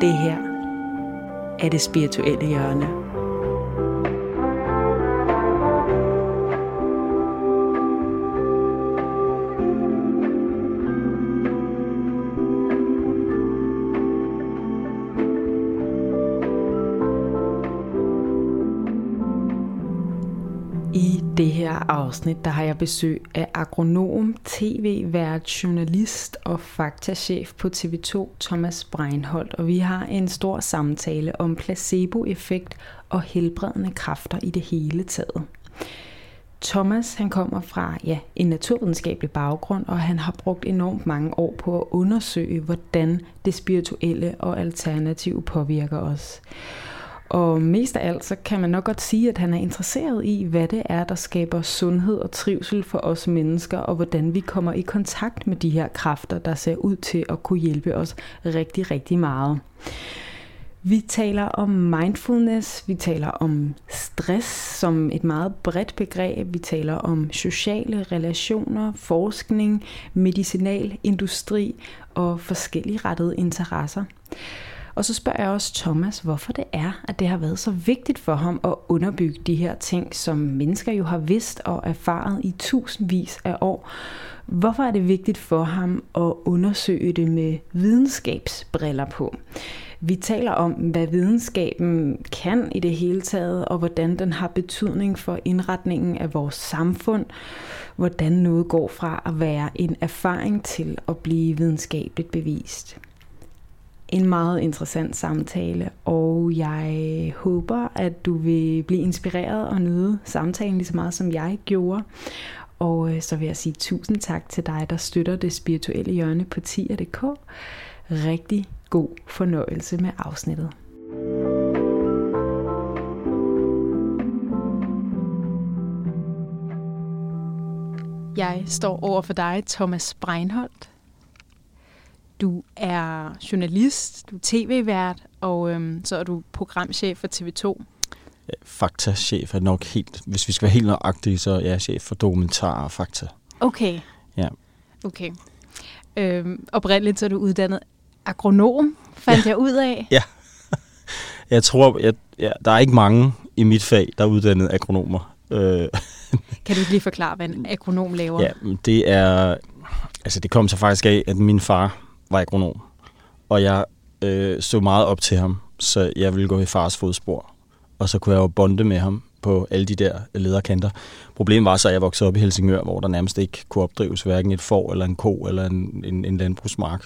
Det her er det spirituelle hjørne. Her afsnit, der har jeg besøg af agronom, tv-vært, journalist og faktachef på TV2, Thomas Breinholt, og vi har en stor samtale om placeboeffekt og helbredende kræfter i det hele taget. Thomas han kommer fra ja, en naturvidenskabelig baggrund, og han har brugt enormt mange år på at undersøge, hvordan det spirituelle og alternative påvirker os. Og mest af alt, så kan man nok godt sige, at han er interesseret i, hvad det er, der skaber sundhed og trivsel for os mennesker, og hvordan vi kommer i kontakt med de her kræfter, der ser ud til at kunne hjælpe os rigtig, rigtig meget. Vi taler om mindfulness, vi taler om stress som et meget bredt begreb, vi taler om sociale relationer, forskning, medicinalindustri og forskellige rettede interesser. Og så spørger jeg også Thomas, hvorfor det er, at det har været så vigtigt for ham at underbygge de her ting, som mennesker jo har vidst og erfaret i tusindvis af år. Hvorfor er det vigtigt for ham at undersøge det med videnskabsbriller på? Vi taler om, hvad videnskaben kan i det hele taget, og hvordan den har betydning for indretningen af vores samfund. Hvordan noget går fra at være en erfaring til at blive videnskabeligt bevist en meget interessant samtale, og jeg håber, at du vil blive inspireret og nyde samtalen lige så meget, som jeg gjorde. Og øh, så vil jeg sige tusind tak til dig, der støtter det spirituelle hjørne på tier.dk. Rigtig god fornøjelse med afsnittet. Jeg står over for dig, Thomas Breinholt. Du er journalist, du er tv-vært, og øhm, så er du programchef for TV2. Fakta-chef er nok helt, hvis vi skal være helt nøjagtige, så er jeg chef for dokumentar og fakta. Okay. Ja. Okay. Øhm, oprindeligt så er du uddannet agronom, fandt ja. jeg ud af. Ja. Jeg tror, jeg, ja, der er ikke mange i mit fag, der er uddannet agronomer. Øh. Kan du lige forklare, hvad en agronom laver? Ja, det er... Altså, det kom så faktisk af, at min far var agronom. Og jeg øh, så meget op til ham, så jeg ville gå i fars fodspor. Og så kunne jeg jo bonde med ham på alle de der lederkanter. Problemet var så, at jeg voksede op i Helsingør, hvor der nærmest ikke kunne opdrives hverken et får eller en ko eller en, en, en landbrugsmark.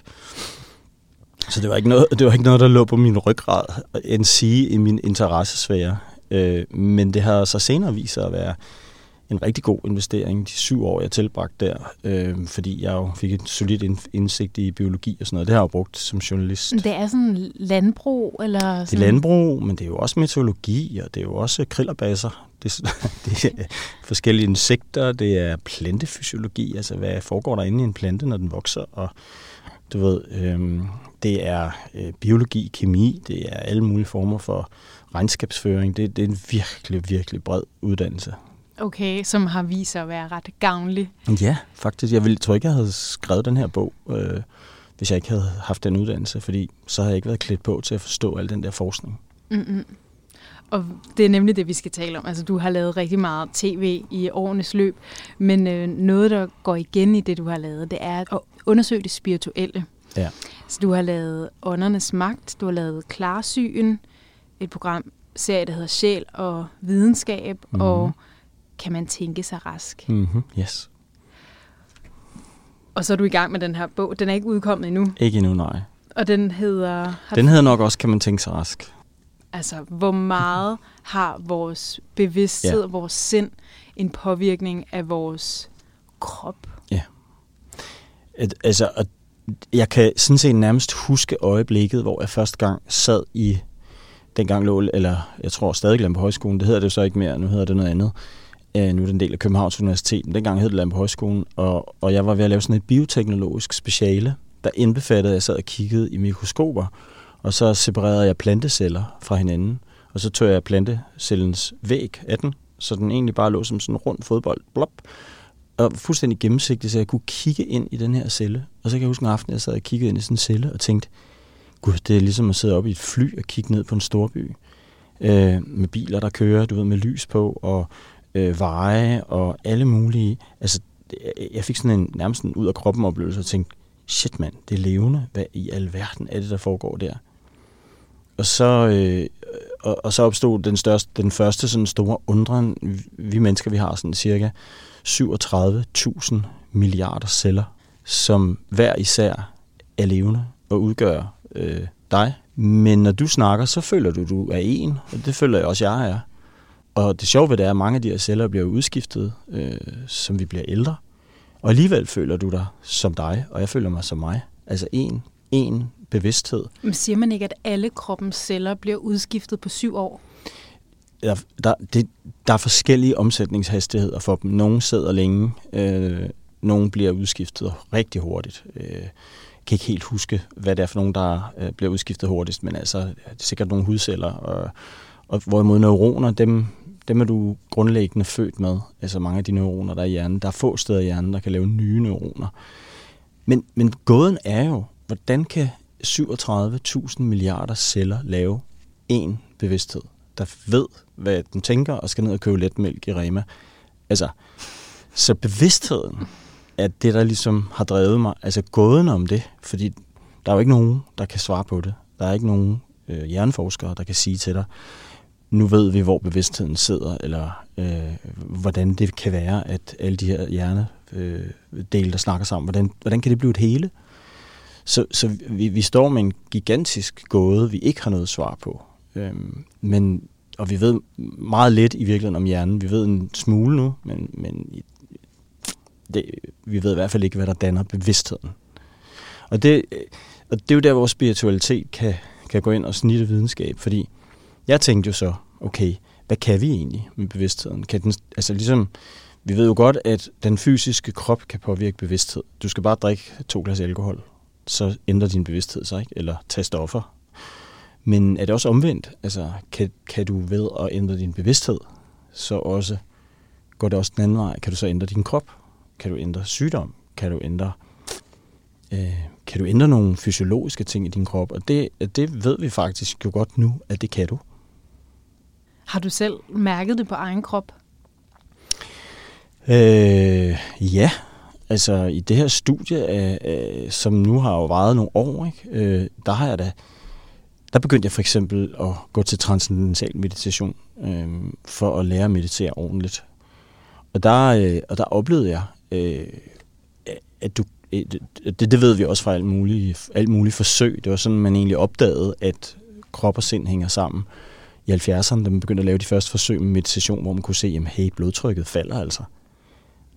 Så det var, ikke noget, det var ikke noget, der lå på min ryggrad, end sige i min interessesfære. Øh, men det har så senere vist sig at være en rigtig god investering, de syv år, jeg tilbragte der, øh, fordi jeg jo fik et solidt indsigt i biologi og sådan noget. Det har jeg jo brugt som journalist. Det er sådan landbrug? Eller sådan... Det er landbrug, men det er jo også meteorologi, og det er jo også krillerbasser. Det, det er forskellige insekter, det er plantefysiologi, altså hvad foregår der inde i en plante, når den vokser, og du ved, øh, det er øh, biologi, kemi, det er alle mulige former for regnskabsføring. Det, det er en virkelig, virkelig bred uddannelse. Okay, som har vist sig at være ret gavnlig. Ja, faktisk. Jeg ville, tror ikke, jeg havde skrevet den her bog, øh, hvis jeg ikke havde haft den uddannelse, fordi så havde jeg ikke været klædt på til at forstå al den der forskning. Mm-hmm. Og det er nemlig det, vi skal tale om. Altså, du har lavet rigtig meget tv i årenes løb, men øh, noget, der går igen i det, du har lavet, det er at undersøge det spirituelle. Ja. Så du har lavet Åndernes Magt, du har lavet Klarsyn, et program, serie, der hedder Sjæl og Videnskab, mm-hmm. og kan man tænke sig rask? Mm-hmm. Yes. Og så er du i gang med den her bog. Den er ikke udkommet endnu. Ikke endnu, nej. Og den hedder... Den hedder nok også, kan man tænke sig rask. Altså, hvor meget har vores bevidsthed, ja. vores sind, en påvirkning af vores krop? Ja. Et, altså, og jeg kan sådan set nærmest huske øjeblikket, hvor jeg første gang sad i, dengang lå, eller jeg tror stadig på Højskolen, det hedder det så ikke mere, nu hedder det noget andet. Øh, nu er det en del af Københavns Universitet, men dengang hed det på Højskolen, og, og jeg var ved at lave sådan et bioteknologisk speciale, der indbefattede, at jeg sad og kiggede i mikroskoper, og så separerede jeg planteceller fra hinanden, og så tog jeg plantecellens væg af den, så den egentlig bare lå som sådan en rund fodbold, blop, og fuldstændig gennemsigtig, så jeg kunne kigge ind i den her celle. Og så kan jeg huske en aften, at jeg sad og kiggede ind i sådan en celle og tænkte, gud, det er ligesom at sidde oppe i et fly og kigge ned på en storby. Øh, med biler, der kører, du ved, med lys på, og øh, veje, og alle mulige. Altså, jeg fik sådan en nærmest en ud af kroppen oplevelse og tænkte, shit mand, det er levende. Hvad i alverden er det, der foregår der? Og så, øh, og, og så opstod den, største, den første sådan store undren. Vi mennesker, vi har sådan cirka 37.000 milliarder celler, som hver især er levende og udgør øh, dig. Men når du snakker, så føler du, du er en, og det føler jeg også, jeg er. Og det sjove ved det er, at mange af de her celler bliver udskiftet, øh, som vi bliver ældre. Og alligevel føler du dig som dig, og jeg føler mig som mig. Altså en, en bevidsthed. Men siger man ikke, at alle kroppens celler bliver udskiftet på syv år? Der, der, det, der er forskellige omsætningshastigheder for dem. Nogle sidder længe, øh, nogle bliver udskiftet rigtig hurtigt. Øh, jeg kan ikke helt huske, hvad det er for nogen, der øh, bliver udskiftet hurtigst, men altså, det er sikkert nogle hudceller. Og, og hvorimod neuroner, dem, dem er du grundlæggende født med. Altså mange af de neuroner, der er i hjernen. Der er få steder i hjernen, der kan lave nye neuroner. Men, men gåden er jo, hvordan kan 37.000 milliarder celler lave en bevidsthed, der ved, hvad den tænker, og skal ned og købe letmælk i Rema. Altså, så bevidstheden er det, der ligesom har drevet mig. Altså gåden om det, fordi der er jo ikke nogen, der kan svare på det. Der er ikke nogen øh, hjerneforskere, der kan sige til dig, nu ved vi, hvor bevidstheden sidder, eller øh, hvordan det kan være, at alle de her hjernedele, øh, der snakker sammen, hvordan, hvordan kan det blive et hele? Så, så vi, vi står med en gigantisk gåde, vi ikke har noget svar på. Øhm, men, og vi ved meget lidt i virkeligheden om hjernen. Vi ved en smule nu, men, men det, vi ved i hvert fald ikke, hvad der danner bevidstheden. Og det, øh, og det er jo der, hvor spiritualitet kan, kan gå ind og snitte videnskab, fordi jeg tænkte jo så, okay, hvad kan vi egentlig med bevidstheden? Kan den, altså ligesom, vi ved jo godt, at den fysiske krop kan påvirke bevidsthed. Du skal bare drikke to glas alkohol, så ændrer din bevidsthed sig, ikke? eller tage stoffer. Men er det også omvendt? Altså, kan, kan du ved at ændre din bevidsthed, så også går det også den anden vej? Kan du så ændre din krop? Kan du ændre sygdom? Kan du ændre, øh, kan du ændre nogle fysiologiske ting i din krop? Og det, det ved vi faktisk jo godt nu, at det kan du. Har du selv mærket det på egen krop? Øh, ja, altså i det her studie, øh, øh, som nu har jo varet nogle år, ikke? Øh, der har jeg da, der begyndte jeg for eksempel at gå til transcendental meditation, øh, for at lære at meditere ordentligt. Og der, øh, og der oplevede jeg, øh, at du, øh, det, det ved vi også fra alt muligt, alt muligt forsøg, det var sådan, man egentlig opdagede, at krop og sind hænger sammen. I 70'erne, da man begyndte at lave de første forsøg med meditation, hvor man kunne se, at hey, blodtrykket falder altså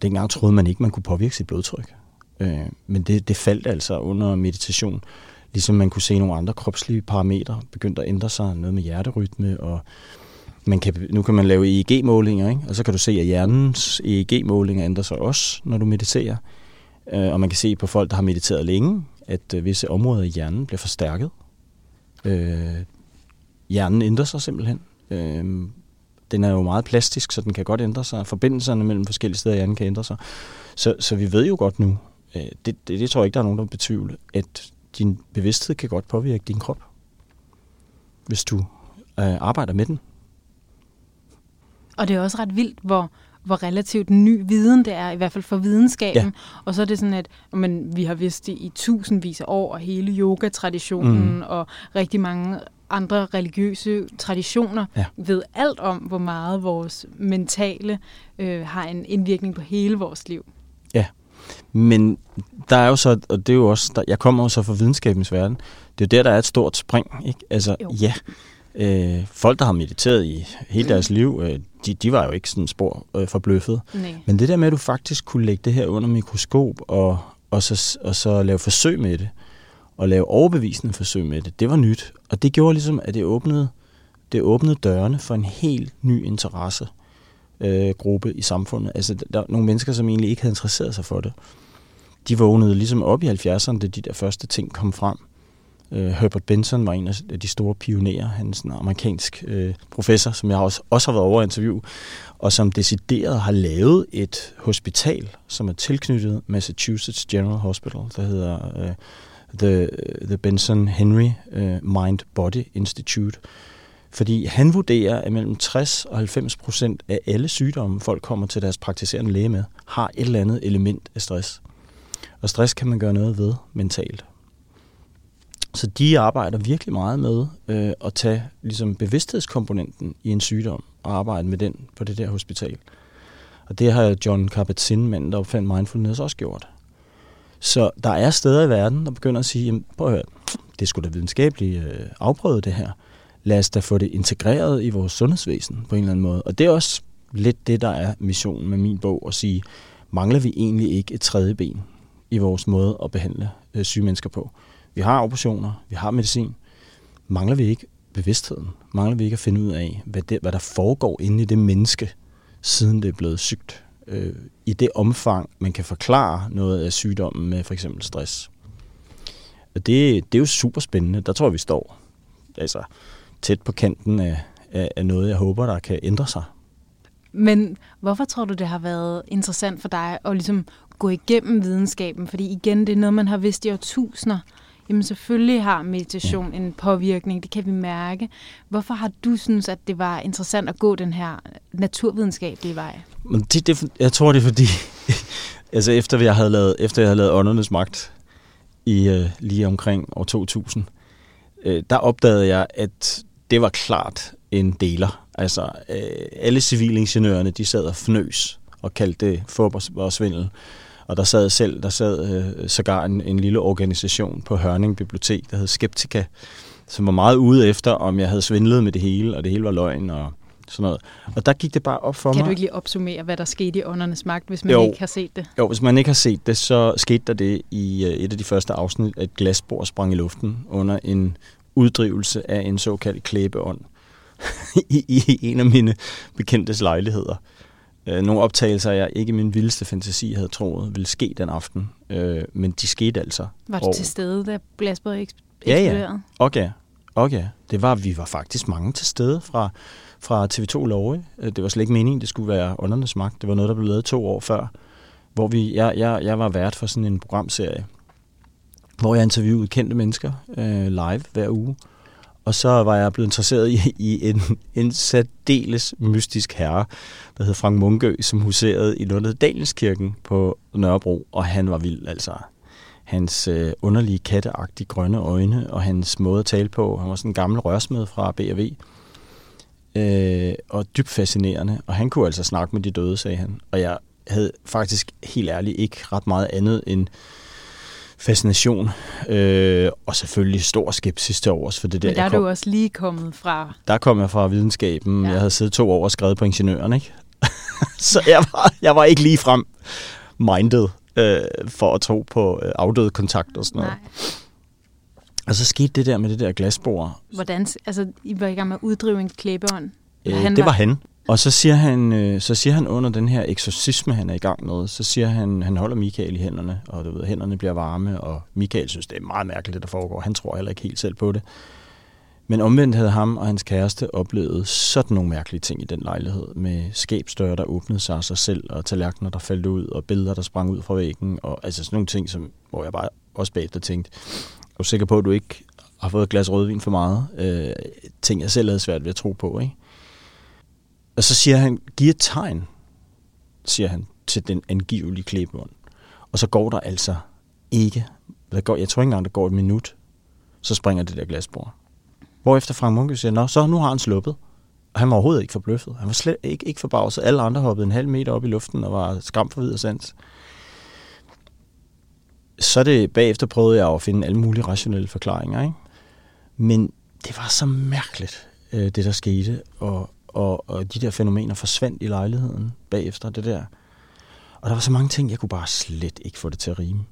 dengang troede man ikke, man kunne påvirke sit blodtryk. Øh, men det, det faldt altså under meditation. Ligesom man kunne se nogle andre kropslige parametre begyndte at ændre sig. Noget med hjerterytme og man kan, nu kan man lave EEG-målinger, ikke? og så kan du se, at hjernens EEG-målinger ændrer sig også, når du mediterer. Øh, og man kan se på folk, der har mediteret længe, at øh, visse områder i hjernen bliver forstærket. Øh, hjernen ændrer sig simpelthen. Øh, den er jo meget plastisk, så den kan godt ændre sig. Forbindelserne mellem forskellige steder i hjernen kan ændre sig. Så, så vi ved jo godt nu, øh, det, det, det tror jeg ikke, der er nogen, der betvivler, at din bevidsthed kan godt påvirke din krop, hvis du øh, arbejder med den. Og det er også ret vildt, hvor, hvor relativt ny viden det er, i hvert fald for videnskaben. Ja. Og så er det sådan, at men, vi har vidst det i tusindvis af år, og hele yoga-traditionen, mm. og rigtig mange andre religiøse traditioner ja. ved alt om, hvor meget vores mentale øh, har en indvirkning på hele vores liv. Ja, men der er jo så, og det er jo også, der, jeg kommer jo så fra videnskabens verden, det er jo der, der er et stort spring. Ikke? Altså, jo. ja, øh, folk, der har mediteret i hele deres liv, øh, de, de var jo ikke sådan spor øh, forbløffet. Nej. Men det der med, at du faktisk kunne lægge det her under mikroskop og, og så, og så lave forsøg med det, og lave overbevisende forsøg med det, det var nyt. Og det gjorde ligesom, at det åbnede, det åbnede dørene for en helt ny interesse øh, gruppe i samfundet. Altså, der var nogle mennesker, som egentlig ikke havde interesseret sig for det. De vågnede ligesom op i 70'erne, da de der første ting kom frem. Øh, Herbert Benson var en af de store pionerer. Han er en amerikansk øh, professor, som jeg også, også har været over at interview, og som decideret har lavet et hospital, som er tilknyttet Massachusetts General Hospital, der hedder øh, The, The Benson Henry uh, Mind Body Institute. Fordi han vurderer, at mellem 60 og 90 procent af alle sygdomme, folk kommer til deres praktiserende læge med, har et eller andet element af stress. Og stress kan man gøre noget ved mentalt. Så de arbejder virkelig meget med øh, at tage ligesom bevidsthedskomponenten i en sygdom og arbejde med den på det der hospital. Og det har John Kabat-Zinn, manden der opfandt mindfulness, også gjort. Så der er steder i verden, der begynder at sige, prøv at høre, det skulle da videnskabeligt øh, afprøvet det her. Lad os da få det integreret i vores sundhedsvæsen på en eller anden måde. Og det er også lidt det, der er missionen med min bog, at sige, mangler vi egentlig ikke et tredje ben i vores måde at behandle øh, syge mennesker på? Vi har operationer, vi har medicin. Mangler vi ikke bevidstheden? Mangler vi ikke at finde ud af, hvad, det, hvad der foregår inde i det menneske, siden det er blevet sygt? Øh, I det omfang, man kan forklare noget af sygdommen med for eksempel stress. Og det, det er jo super spændende. Der tror jeg, vi står altså, tæt på kanten af, af, af noget, jeg håber, der kan ændre sig. Men hvorfor tror du, det har været interessant for dig at ligesom gå igennem videnskaben? Fordi igen, det er noget, man har vidst i årtusinder. Jamen selvfølgelig har meditation ja. en påvirkning, det kan vi mærke. Hvorfor har du synes, at det var interessant at gå den her naturvidenskabelige vej? Men det, det, jeg tror, det er fordi, altså efter jeg havde lavet, efter jeg havde lavet Åndernes Magt i uh, lige omkring år 2000, uh, øh, der opdagede jeg, at det var klart en deler. Altså uh, alle civilingeniørerne, de sad og fnøs og kaldte det fup og svindel. Og der sad selv, der sad øh, sågar en, en lille organisation på Hørning Bibliotek, der hed Skeptika, som var meget ude efter, om jeg havde svindlet med det hele, og det hele var løgn og sådan noget. Og der gik det bare op for kan mig. Kan du ikke lige opsummere, hvad der skete i åndernes magt, hvis man jo, ikke har set det? Jo, hvis man ikke har set det, så skete der det i øh, et af de første afsnit, at glasbord sprang i luften under en uddrivelse af en såkaldt klæbeånd i, i en af mine bekendtes lejligheder øh, nogle optagelser, jeg ikke i min vildeste fantasi havde troet ville ske den aften. Øh, men de skete altså. Var du og, til stede, da Glasborg eksploderede? Ja, ja. Okay. okay. Det var, vi var faktisk mange til stede fra, fra TV2 Love. Øh, det var slet ikke meningen, det skulle være undernes magt. Det var noget, der blev lavet to år før, hvor vi, jeg, jeg, jeg var vært for sådan en programserie, hvor jeg interviewede kendte mennesker øh, live hver uge. Og så var jeg blevet interesseret i, i en, en særdeles mystisk herre, der hed Frank Munkø, som huserede i noget Dalenskirken på Nørrebro, og han var vild, altså. Hans øh, underlige katteagtige grønne øjne, og hans måde at tale på. Han var sådan en gammel rørsmed fra B&V. Øh, og dybt fascinerende. Og han kunne altså snakke med de døde, sagde han. Og jeg havde faktisk helt ærligt ikke ret meget andet end fascination, øh, og selvfølgelig stor skepsis til overs for det der. Men der er kom, du også lige kommet fra... Der kom jeg fra videnskaben. Ja. Jeg havde siddet to år og skrevet på ingeniøren, ikke? så jeg var, jeg var ikke lige frem minded øh, for at tro på øh, afdøde kontakt og sådan noget. Nej. Og så skete det der med det der glasbord. Hvordan, altså, I var i gang med at uddrive en klæbeånd? Øh, det var, var han. Og så siger han, øh, så siger han under den her eksorcisme, han er i gang med, så siger han, han holder Michael i hænderne, og du ved, hænderne bliver varme, og Michael synes, det er meget mærkeligt, det der foregår. Han tror heller ikke helt selv på det. Men omvendt havde ham og hans kæreste oplevet sådan nogle mærkelige ting i den lejlighed, med skabstørre, der åbnede sig af sig selv, og tallerkener, der faldt ud, og billeder, der sprang ud fra væggen, og altså sådan nogle ting, som, hvor jeg bare også bagefter tænkte, er du sikker på, at du ikke har fået et glas rødvin for meget? Øh, ting, jeg selv havde svært ved at tro på, ikke? Og så siger han, giv et tegn, siger han til den angivelige klæbebånd. Og så går der altså ikke, der går, jeg tror ikke engang, der går et minut, så springer det der glasbord. Hvorefter Frank Munke siger, nå, så nu har han sluppet. Og han var overhovedet ikke forbløffet. Han var slet ikke, ikke forbavset. Alle andre hoppede en halv meter op i luften og var skræmt for videre sans. Så det bagefter prøvede jeg at finde alle mulige rationelle forklaringer. Ikke? Men det var så mærkeligt, øh, det der skete. Og, og, og de der fænomener forsvandt i lejligheden bagefter det der. Og der var så mange ting, jeg kunne bare slet ikke få det til at rime.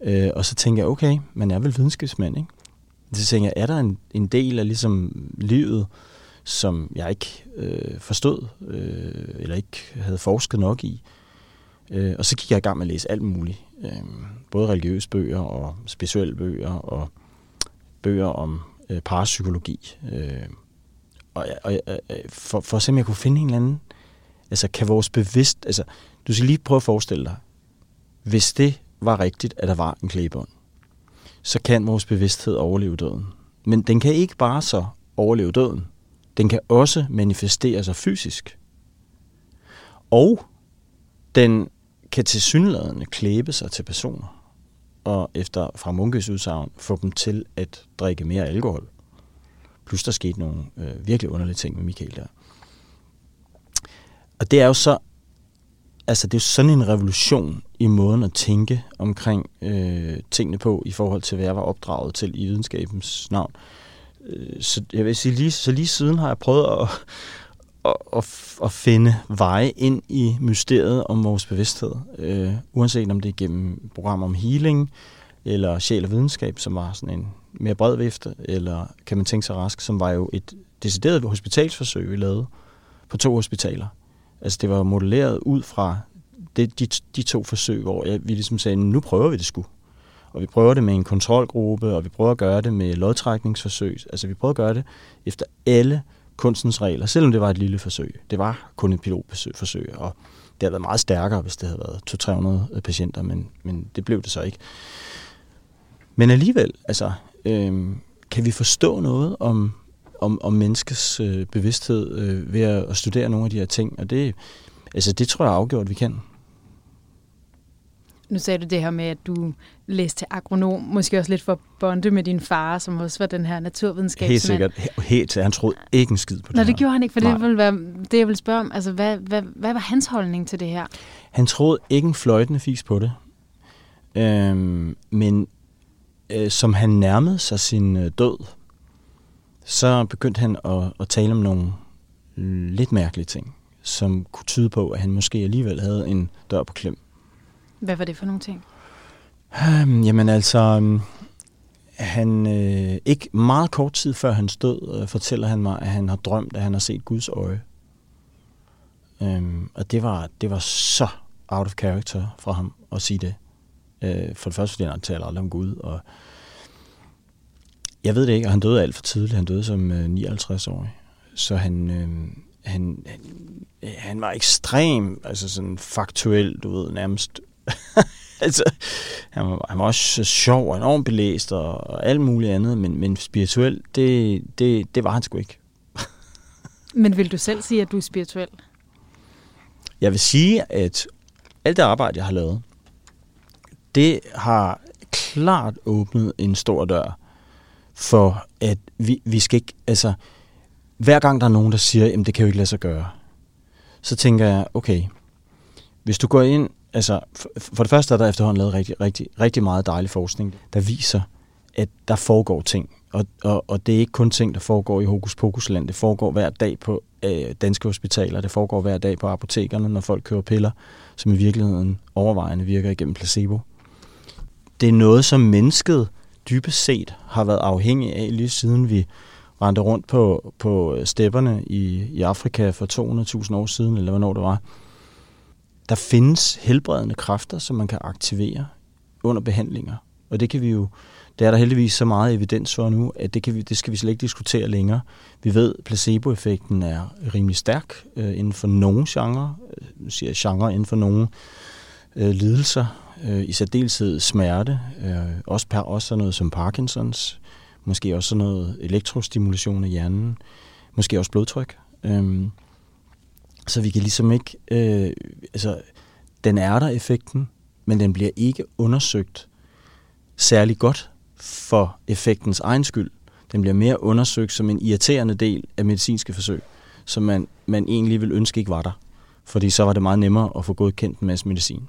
Øh, og så tænkte jeg, okay, man er vel videnskabsmand, ikke? Så tænkte jeg, er der en, en del af ligesom livet, som jeg ikke øh, forstod, øh, eller ikke havde forsket nok i. Øh, og så gik jeg i gang med at læse alt muligt. Øh, både religiøse bøger og spirituelle bøger og bøger om øh, parapsykologi. Øh, og, og, og for, for at se, om jeg kunne finde en eller anden... Altså, kan vores bevidst... Altså, du skal lige prøve at forestille dig, hvis det var rigtigt, at der var en klæbånd, så kan vores bevidsthed overleve døden. Men den kan ikke bare så overleve døden. Den kan også manifestere sig fysisk. Og den kan til synlædende klæbe sig til personer, og efter fra Munkes udsagn få dem til at drikke mere alkohol. Plus der skete nogle øh, virkelig underlige ting med Michael der. Og det er jo så, altså det er jo sådan en revolution i måden at tænke omkring øh, tingene på, i forhold til, hvad jeg var opdraget til i videnskabens navn. Øh, så jeg vil sige, lige, så lige siden har jeg prøvet at, at, at, at finde veje ind i mysteriet om vores bevidsthed. Øh, uanset om det er gennem programmer om healing, eller sjæl og videnskab, som var sådan en mere bred vifte, eller kan man tænke sig rask, som var jo et decideret hospitalsforsøg, vi lavede på to hospitaler. Altså det var modelleret ud fra det, de, de to forsøg, hvor jeg, vi ligesom sagde, nu prøver vi det sgu. Og vi prøver det med en kontrolgruppe, og vi prøver at gøre det med lodtrækningsforsøg. Altså vi prøver at gøre det efter alle kunstens regler, selvom det var et lille forsøg. Det var kun et pilotforsøg, og det havde været meget stærkere, hvis det havde været 200-300 patienter, men, men det blev det så ikke. Men alligevel, altså, øh, kan vi forstå noget om, om, om menneskets øh, bevidsthed øh, ved at, at studere nogle af de her ting, og det, altså, det tror jeg afgjort, vi kan. Nu sagde du det her med, at du læste til agronom, måske også lidt for bonde med din far, som også var den her naturvidenskab. Helt sikkert. Helt til. Han troede ikke en skid på det Nå, det gjorde han ikke, for Nej. det ville være det, jeg vil spørge om. Altså, hvad, hvad, hvad var hans holdning til det her? Han troede ikke en fløjtende fis på det. Øhm, men øh, som han nærmede sig sin øh, død, så begyndte han at, at tale om nogle lidt mærkelige ting, som kunne tyde på, at han måske alligevel havde en dør på klem. Hvad var det for nogle ting? Um, jamen altså, um, han øh, ikke meget kort tid før han død, øh, fortæller han mig, at han har drømt, at han har set Guds øje. Um, og det var, det var så out of character fra ham at sige det. Uh, for det første, fordi han taler aldrig om Gud, og jeg ved det ikke, og han døde alt for tidligt. Han døde som uh, 59-årig. Så han, øh, han, han, han var ekstrem, altså sådan faktuel, du ved, nærmest altså, han, var, han var også sjov og enormt belæst og, og alt muligt andet, men, men spirituel, det, det, det var han sgu ikke. men vil du selv sige, at du er spirituel? Jeg vil sige, at alt det arbejde, jeg har lavet, det har klart åbnet en stor dør for, at vi, vi skal ikke, altså, hver gang der er nogen, der siger, at det kan jo ikke lade sig gøre, så tænker jeg, okay, hvis du går ind altså, for, for det første er der efterhånden lavet rigtig, rigtig, rigtig meget dejlig forskning, der viser, at der foregår ting. Og, og, og det er ikke kun ting, der foregår i Hokus Pokus land. Det foregår hver dag på øh, danske hospitaler. Det foregår hver dag på apotekerne, når folk kører piller, som i virkeligheden overvejende virker igennem placebo. Det er noget, som mennesket dybest set har været afhængig af, lige siden vi rendte rundt på, på stepperne i, i Afrika for 200.000 år siden, eller hvornår det var der findes helbredende kræfter, som man kan aktivere under behandlinger. Og det kan vi jo, det er der heldigvis så meget evidens for nu, at det, kan vi, det skal vi slet ikke diskutere længere. Vi ved, at placeboeffekten er rimelig stærk øh, inden for nogle genrer, øh, nu siger jeg genre inden for nogle øh, lidelser, øh, i særdeleshed smerte, øh, også, per, også sådan noget som Parkinsons, måske også sådan noget elektrostimulation af hjernen, måske også blodtryk. Øh, så vi kan ligesom ikke... Øh, altså, den er der, effekten, men den bliver ikke undersøgt særlig godt for effektens egen skyld. Den bliver mere undersøgt som en irriterende del af medicinske forsøg, som man, man egentlig vil ønske ikke var der. Fordi så var det meget nemmere at få godkendt en masse medicin.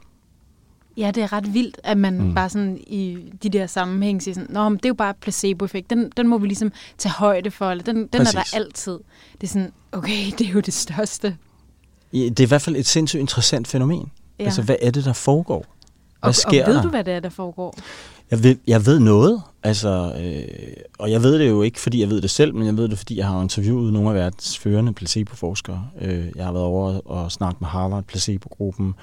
Ja, det er ret vildt, at man mm. bare sådan i de der sammenhæng siger sådan, Nå, men det er jo bare placeboeffekt. Den, den må vi ligesom tage højde for, eller den, den er der altid. Det er sådan, okay, det er jo det største det er i hvert fald et sindssygt interessant fænomen. Ja. Altså, hvad er det, der foregår? Hvad og, sker og ved der? du, hvad det er, der foregår? Jeg ved, jeg ved noget, altså, øh, og jeg ved det jo ikke, fordi jeg ved det selv, men jeg ved det, fordi jeg har interviewet nogle af verdens førende placebo-forskere. Øh, jeg har været over og snakket med Harvard Placebo-gruppen.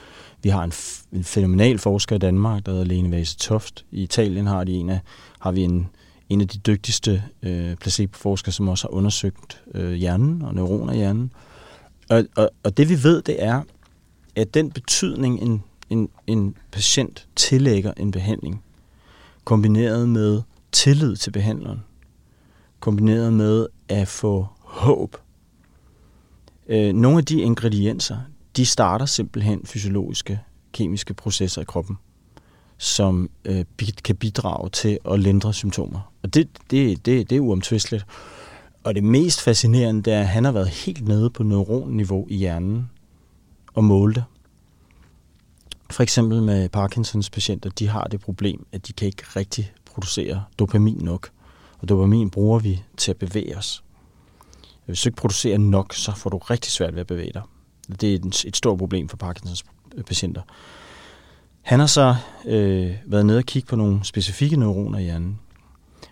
Vi har en, en fænomenal forsker i Danmark, der hedder Lene Vase Toft. I Italien har, de en af, har vi en, en af de dygtigste øh, placebo-forskere, som også har undersøgt øh, hjernen og neuroner i hjernen. Og, og, og det vi ved, det er, at den betydning, en, en, en patient tillægger en behandling, kombineret med tillid til behandleren, kombineret med at få håb. Øh, nogle af de ingredienser, de starter simpelthen fysiologiske, kemiske processer i kroppen, som øh, kan bidrage til at lindre symptomer. Og det, det, det, det er uomtvisteligt. Og det mest fascinerende, det er, at han har været helt nede på neuronniveau i hjernen og målte. For eksempel med Parkinsons patienter, de har det problem, at de kan ikke rigtig producere dopamin nok. Og dopamin bruger vi til at bevæge os. Hvis du ikke producerer nok, så får du rigtig svært ved at bevæge dig. Det er et stort problem for Parkinsons patienter. Han har så øh, været nede og kigge på nogle specifikke neuroner i hjernen.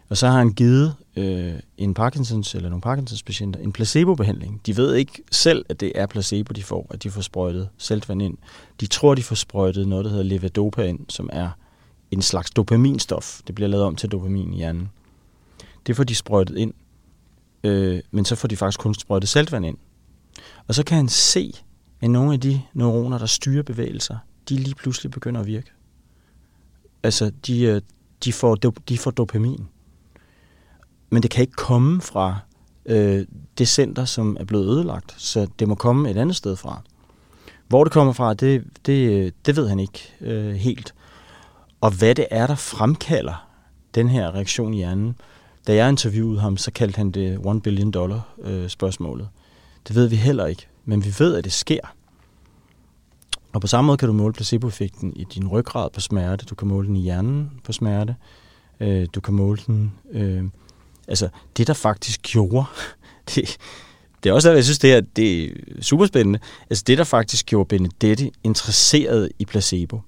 Og så har han givet øh, en Parkinsons eller nogle Parkinsons patienter en placebobehandling. De ved ikke selv, at det er placebo, de får, at de får sprøjtet saltvand ind. De tror, de får sprøjtet noget, der hedder levodopa ind, som er en slags dopaminstof. Det bliver lavet om til dopamin i hjernen. Det får de sprøjtet ind, øh, men så får de faktisk kun sprøjtet saltvand ind. Og så kan han se, at nogle af de neuroner, der styrer bevægelser, de lige pludselig begynder at virke. Altså, de, øh, de, får, de får dopamin men det kan ikke komme fra øh, det center, som er blevet ødelagt, så det må komme et andet sted fra. Hvor det kommer fra, det, det, øh, det ved han ikke øh, helt. Og hvad det er, der fremkalder den her reaktion i hjernen. Da jeg interviewede ham, så kaldte han det 1 billion dollar øh, spørgsmålet. Det ved vi heller ikke, men vi ved, at det sker. Og på samme måde kan du måle placeboeffekten i din ryggrad på smerte, du kan måle den i hjernen på smerte, øh, du kan måle den øh, Altså, det der faktisk gjorde, det, det er også jeg synes, det er, det er super spændende. Altså, det der faktisk gjorde Benedetti interesseret i placebo,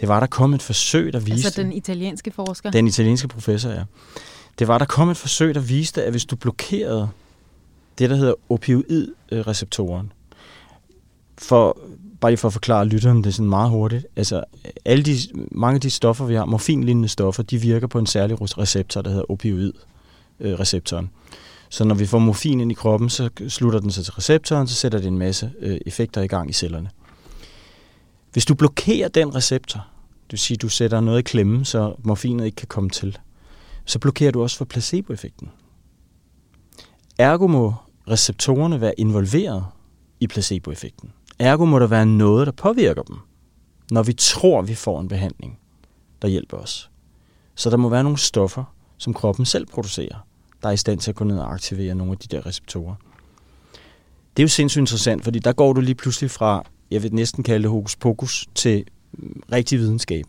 det var, der kom et forsøg, der viste... Altså den italienske forsker? Den italienske professor, ja. Det var, der kom et forsøg, der viste, at hvis du blokerede det, der hedder opioidreceptoren, for, bare lige for at forklare lytteren det sådan meget hurtigt, altså alle de, mange af de stoffer, vi har, morfinlignende stoffer, de virker på en særlig receptor, der hedder opioid øh, receptoren. Så når vi får morfin ind i kroppen, så slutter den sig til receptoren, så sætter det en masse øh, effekter i gang i cellerne. Hvis du blokerer den receptor, det vil sige, at du sætter noget i klemme, så morfinet ikke kan komme til, så blokerer du også for placeboeffekten. Ergo må receptorerne være involveret i placeboeffekten. Ergo må der være noget, der påvirker dem, når vi tror, vi får en behandling, der hjælper os. Så der må være nogle stoffer, som kroppen selv producerer, der er i stand til at gå ned og aktivere nogle af de der receptorer. Det er jo sindssygt interessant, fordi der går du lige pludselig fra, jeg vil næsten kalde det hokus pokus, til mm, rigtig videnskab.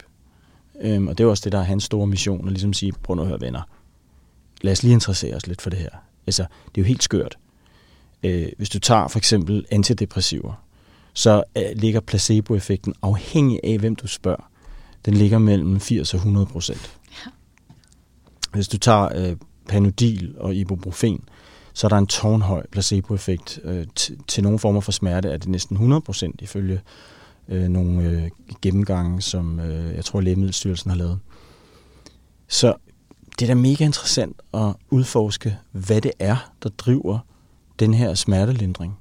Øhm, og det er også det, der er hans store mission, at ligesom sige, prøv at høre venner, lad os lige interessere os lidt for det her. Altså, det er jo helt skørt. Øh, hvis du tager for eksempel antidepressiver, så øh, ligger placeboeffekten afhængig af, hvem du spørger. Den ligger mellem 80 og 100 procent. Hvis du tager øh, Panodil og ibuprofen, så er der en tårnhøj placeboeffekt. Øh, til nogle former for smerte er det næsten 100% ifølge øh, nogle øh, gennemgange, som øh, jeg tror Lægemiddelstyrelsen har lavet. Så det er da mega interessant at udforske, hvad det er, der driver den her smertelindring.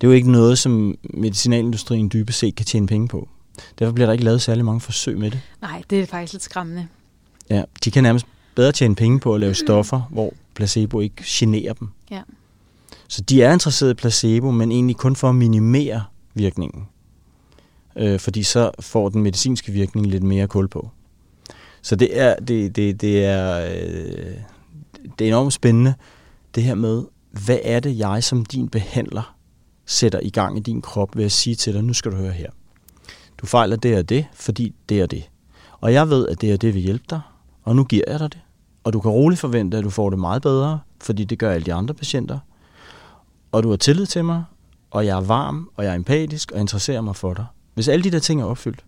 Det er jo ikke noget, som medicinalindustrien dybest set kan tjene penge på. Derfor bliver der ikke lavet særlig mange forsøg med det. Nej, det er faktisk lidt skræmmende. Ja, de kan nærmest bedre tjene penge på at lave stoffer, hvor placebo ikke generer dem. Ja. Så de er interesseret i placebo, men egentlig kun for at minimere virkningen. Øh, fordi så får den medicinske virkning lidt mere kul på. Så det er, det, det, det er, øh, det er enormt spændende, det her med, hvad er det, jeg som din behandler sætter i gang i din krop ved at sige til dig, nu skal du høre her. Du fejler det og det, fordi det er det. Og jeg ved, at det er det vil hjælpe dig, og nu giver jeg dig det. Og du kan roligt forvente, at du får det meget bedre, fordi det gør alle de andre patienter. Og du har tillid til mig, og jeg er varm, og jeg er empatisk, og interesserer mig for dig. Hvis alle de der ting er opfyldt,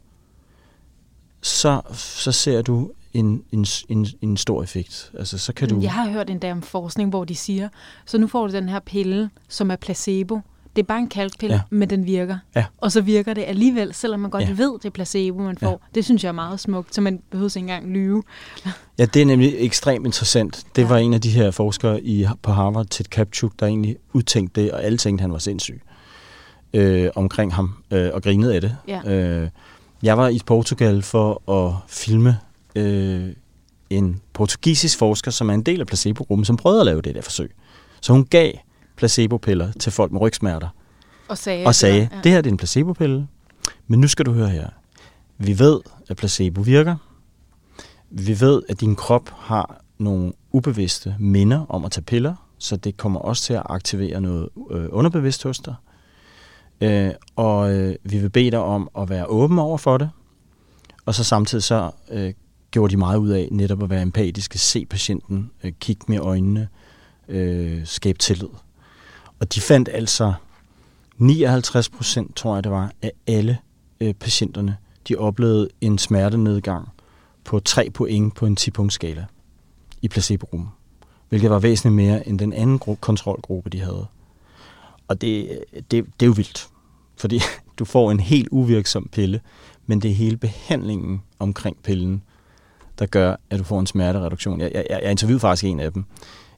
så, så ser du en, en, en, en stor effekt. Altså, så kan du... Jeg har hørt en dag om forskning, hvor de siger, så nu får du den her pille, som er placebo. Det er bare en kalkpille, ja. men den virker. Ja. Og så virker det alligevel, selvom man godt Ja. ved, det er placebo, man får. Ja. Det synes jeg er meget smukt, så man behøver ikke engang lyve. Ja, det er nemlig ekstremt interessant. Det Ja. var en af de her forskere i, på Harvard, Ted Kapchuk, der egentlig udtænkte det, og alle tænkte, han var sindssyg øh, omkring ham, øh, og grinede af det. Ja. Øh, jeg var i Portugal for at filme øh, en portugisisk forsker, som er en del af placebo-gruppen, som prøvede at lave det der forsøg. Så hun gav placebo-piller til folk med rygsmerter, Og sagde, og sagde, ja. det her det er en placebo-pille, men nu skal du høre her. Vi ved, at placebo virker. Vi ved, at din krop har nogle ubevidste minder om at tage piller, så det kommer også til at aktivere noget øh, underbevidst hos dig. Øh, og øh, vi vil bede dig om at være åben over for det, og så samtidig så øh, gjorde de meget ud af netop at være empatiske, se patienten, øh, kigge med øjnene, øh, skabe tillid. Og de fandt altså 59 procent, tror jeg det var, af alle øh, patienterne, de oplevede en smertenedgang på 3 point på en 10-punktsskala i placebo-gruppen, hvilket var væsentligt mere end den anden gru- kontrolgruppe, de havde. Og det, det, det er jo vildt, fordi du får en helt uvirksom pille, men det er hele behandlingen omkring pillen, der gør, at du får en smertereduktion. Jeg, jeg, jeg interviewede faktisk en af dem,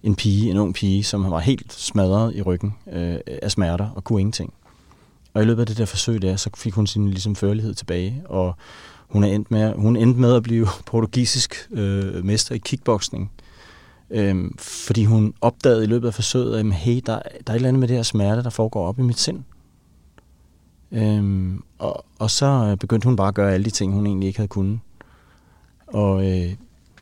en pige, en ung pige, som var helt smadret i ryggen øh, af smerter og kunne ingenting. Og i løbet af det der forsøg der, så fik hun sin ligesom, førlighed tilbage, og hun, er endt med, hun endte med at blive portugisisk øh, mester i kickboxing. Øhm, fordi hun opdagede i løbet af forsøget, at hey, der, der er et eller andet med det her smerte, der foregår op i mit sind. Øhm, og, og så begyndte hun bare at gøre alle de ting, hun egentlig ikke havde kunnet. Og øh,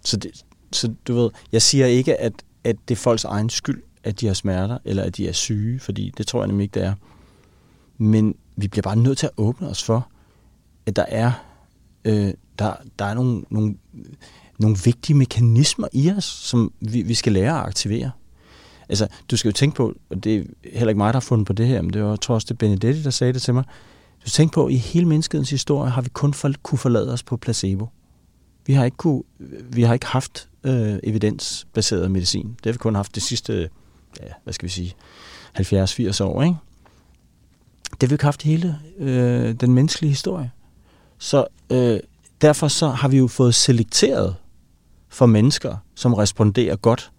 så, det, så du ved, jeg siger ikke, at, at det er folks egen skyld, at de har smerter, eller at de er syge, fordi det tror jeg nemlig ikke, det er. Men vi bliver bare nødt til at åbne os for, at der er, øh, der, der er nogle, nogle, nogle vigtige mekanismer i os, som vi, vi skal lære at aktivere. Altså, du skal jo tænke på, og det er heller ikke mig, der har fundet på det her, men det var, jeg tror også, det er Benedetti, der sagde det til mig. Du tænker på, at i hele menneskets historie har vi kun for, kunne forlade os på placebo. Vi har ikke, kunne, vi har ikke haft øh, evidensbaseret medicin. Det har vi kun haft de sidste, ja, hvad skal vi sige, 70-80 år, ikke? Det har vi ikke haft hele øh, den menneskelige historie. Så øh, derfor så har vi jo fået selekteret for mennesker, som responderer godt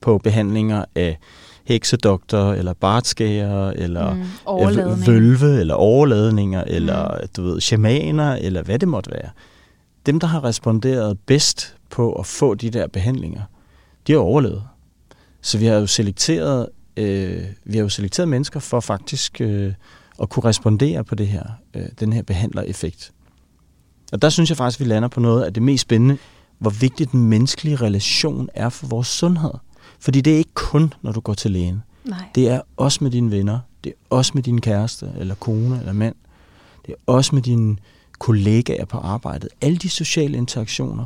på behandlinger af heksedoktor, eller bartskærer, eller Mm, øh, vølve, eller overladninger, eller du ved, shamaner, eller hvad det måtte være. Dem, der har responderet bedst på at få de der behandlinger, de har overlevet. Så vi har jo selekteret, øh, vi har jo selekteret mennesker for faktisk øh, at kunne respondere på det her, øh, den her behandlereffekt. Og der synes jeg faktisk, vi lander på noget af det mest spændende, hvor vigtig den menneskelige relation er for vores sundhed. Fordi det er ikke kun, når du går til lægen. Nej. Det er også med dine venner. Det er også med din kæreste, eller kone, eller mand. Det er også med dine kollegaer på arbejdet. Alle de sociale interaktioner.